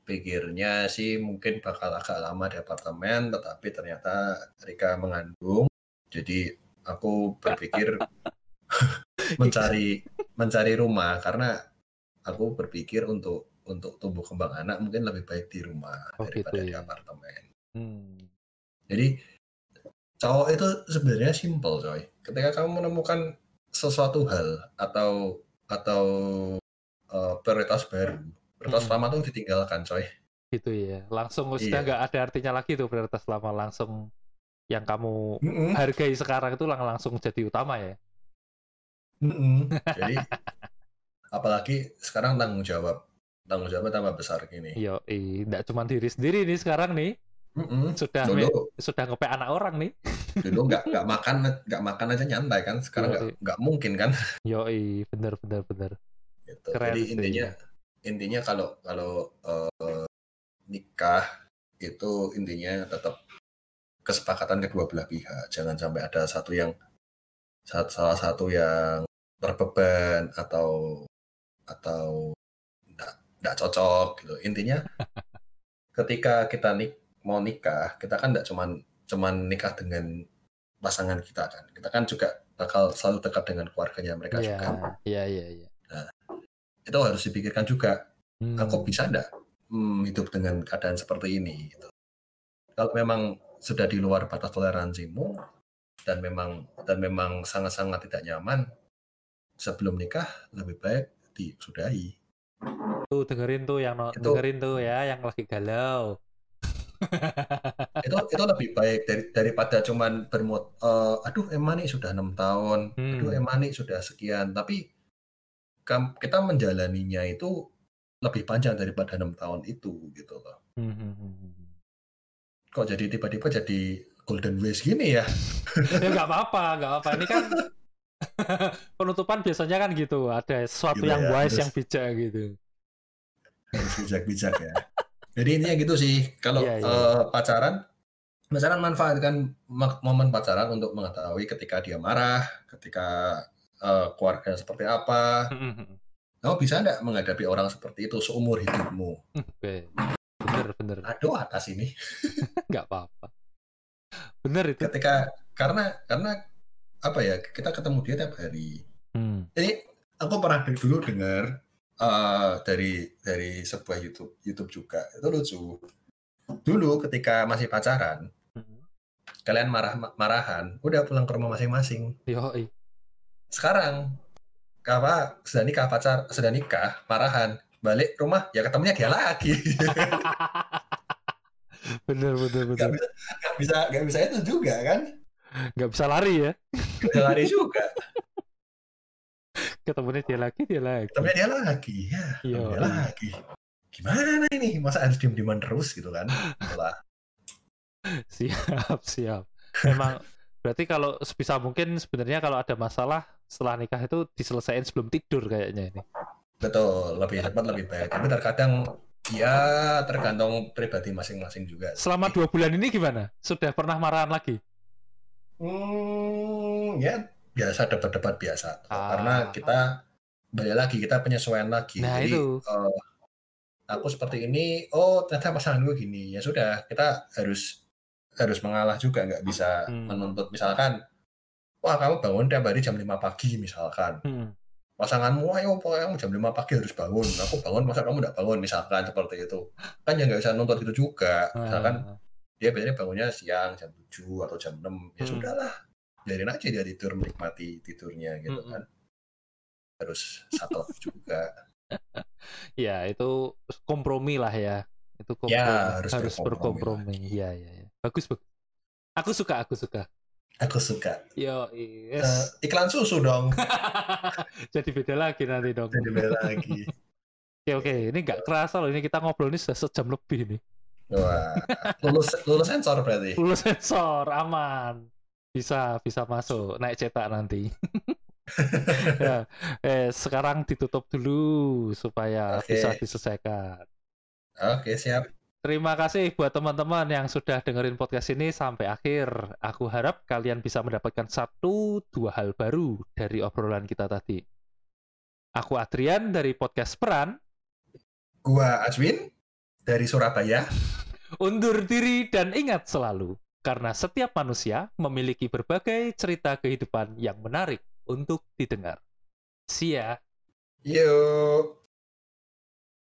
Pikirnya sih mungkin bakal agak lama di apartemen tetapi ternyata Rika mengandung. Jadi aku berpikir mencari mencari rumah karena aku berpikir untuk untuk tumbuh kembang anak mungkin lebih baik di rumah oh, daripada gitu, ya. di apartemen. Hmm. Jadi cowok itu sebenarnya simple coy ketika kamu menemukan sesuatu hal atau atau uh, prioritas baru prioritas hmm. lama tuh ditinggalkan coy gitu ya langsung iya. sudah nggak ada artinya lagi tuh prioritas lama langsung yang kamu mm -mm. hargai sekarang itu langsung jadi utama ya mm -mm. jadi apalagi sekarang tanggung jawab tanggung jawab tambah besar gini. Yo tidak cuma diri sendiri nih sekarang nih. Mm-mm. sudah dulu, me, sudah ngepek anak orang nih. Dulu nggak nggak makan nggak makan aja nyantai kan? Sekarang nggak nggak mungkin kan? Yo bener bener bener. Gitu. Keren jadi sih. intinya intinya kalau kalau uh, nikah itu intinya tetap kesepakatan kedua belah pihak. Jangan sampai ada satu yang salah satu yang berbeban atau atau tidak cocok gitu intinya ketika kita nik mau nikah, kita kan tidak cuman cuman nikah dengan pasangan kita kan. Kita kan juga bakal selalu dekat dengan keluarganya mereka yeah, juga. Iya, iya, iya. Nah, itu harus dipikirkan juga. Hmm. Aku bisa enggak hmm, hidup dengan keadaan seperti ini gitu. Kalau memang sudah di luar batas toleransimu dan memang dan memang sangat-sangat tidak nyaman sebelum nikah lebih baik disudahi. Tuh dengerin tuh yang no, itu, dengerin tuh ya yang lagi galau itu itu lebih baik dari daripada cuman bermod uh, aduh emang nih sudah enam tahun hmm. aduh emang nih sudah sekian tapi kita menjalaninya itu lebih panjang daripada enam tahun itu gitu loh hmm. hmm, hmm, kok jadi tiba-tiba jadi golden ways gini ya ya nggak apa-apa nggak apa-apa ini kan penutupan biasanya kan gitu ada sesuatu gitu yang ya, wise yang bijak gitu harus bijak-bijak ya jadi intinya gitu sih, kalau yeah, yeah. Uh, pacaran, pacaran manfaatkan momen pacaran untuk mengetahui ketika dia marah, ketika uh, keluarga seperti apa. Kamu bisa nggak menghadapi orang seperti itu seumur hidupmu? Oke, bener bener. Aduh atas ini. nggak apa-apa. Bener itu. Ketika karena karena apa ya kita ketemu dia tiap hari. Hmm. Jadi aku pernah dulu dengar uh, dari dari sebuah YouTube YouTube juga itu lucu dulu ketika masih pacaran hmm. kalian marah marahan udah pulang ke rumah masing-masing Yoi. sekarang apa sudah nikah pacar sudah nikah marahan balik rumah ya ketemunya dia lagi bener bener bener gak bisa gak bisa, gak bisa itu juga kan nggak bisa lari ya? Nggak bisa lari juga. Ketemunya dia lagi dia lagi. Ketemunya dia lagi ya. Iya. dia lagi. Gimana ini? Masa harus diem dieman terus gitu kan? Setelah. siap siap. Memang berarti kalau sebisa mungkin sebenarnya kalau ada masalah setelah nikah itu diselesaikan sebelum tidur kayaknya ini. Betul lebih cepat lebih baik. Tapi terkadang ya tergantung pribadi masing-masing juga. Selama dua bulan ini gimana? Sudah pernah marahan lagi hmm ya biasa debat-debat biasa ah. karena kita balik lagi kita penyesuaian lagi nah, jadi itu. Uh, aku seperti ini oh ternyata pasangan gue gini ya sudah kita harus harus mengalah juga nggak bisa hmm. menuntut misalkan wah kamu bangun tiap hari jam 5 pagi misalkan hmm. pasanganmu ayo pokoknya kamu jam 5 pagi harus bangun aku bangun masa kamu nggak bangun misalkan seperti itu kan ya nggak bisa nuntut itu juga misalkan hmm. Dia biasanya bangunnya siang jam 7 atau jam 6 ya hmm. sudahlah biarin aja dia tidur menikmati tidurnya gitu mm -hmm. kan. Harus satu juga. Ya itu kompromi lah ya. Itu kompromi. ya harus, harus berkompromi ya ya ya bagus bagus aku suka aku suka. Aku suka. Yo yes. uh, iklan susu dong. Jadi beda lagi nanti dong. Jadi beda lagi. Oke oke. Ini nggak kerasa loh. Ini kita ngobrol ini sudah sejam lebih nih Wah, lulus lulus sensor berarti. Lulus sensor, aman bisa bisa masuk naik cetak nanti ya eh sekarang ditutup dulu supaya okay. bisa diselesaikan oke okay, siap Terima kasih buat teman-teman yang sudah dengerin podcast ini sampai akhir. Aku harap kalian bisa mendapatkan satu dua hal baru dari obrolan kita tadi. Aku Adrian dari podcast Peran. Gua Aswin dari Surabaya. Undur diri dan ingat selalu, karena setiap manusia memiliki berbagai cerita kehidupan yang menarik untuk didengar. See ya. Yuk.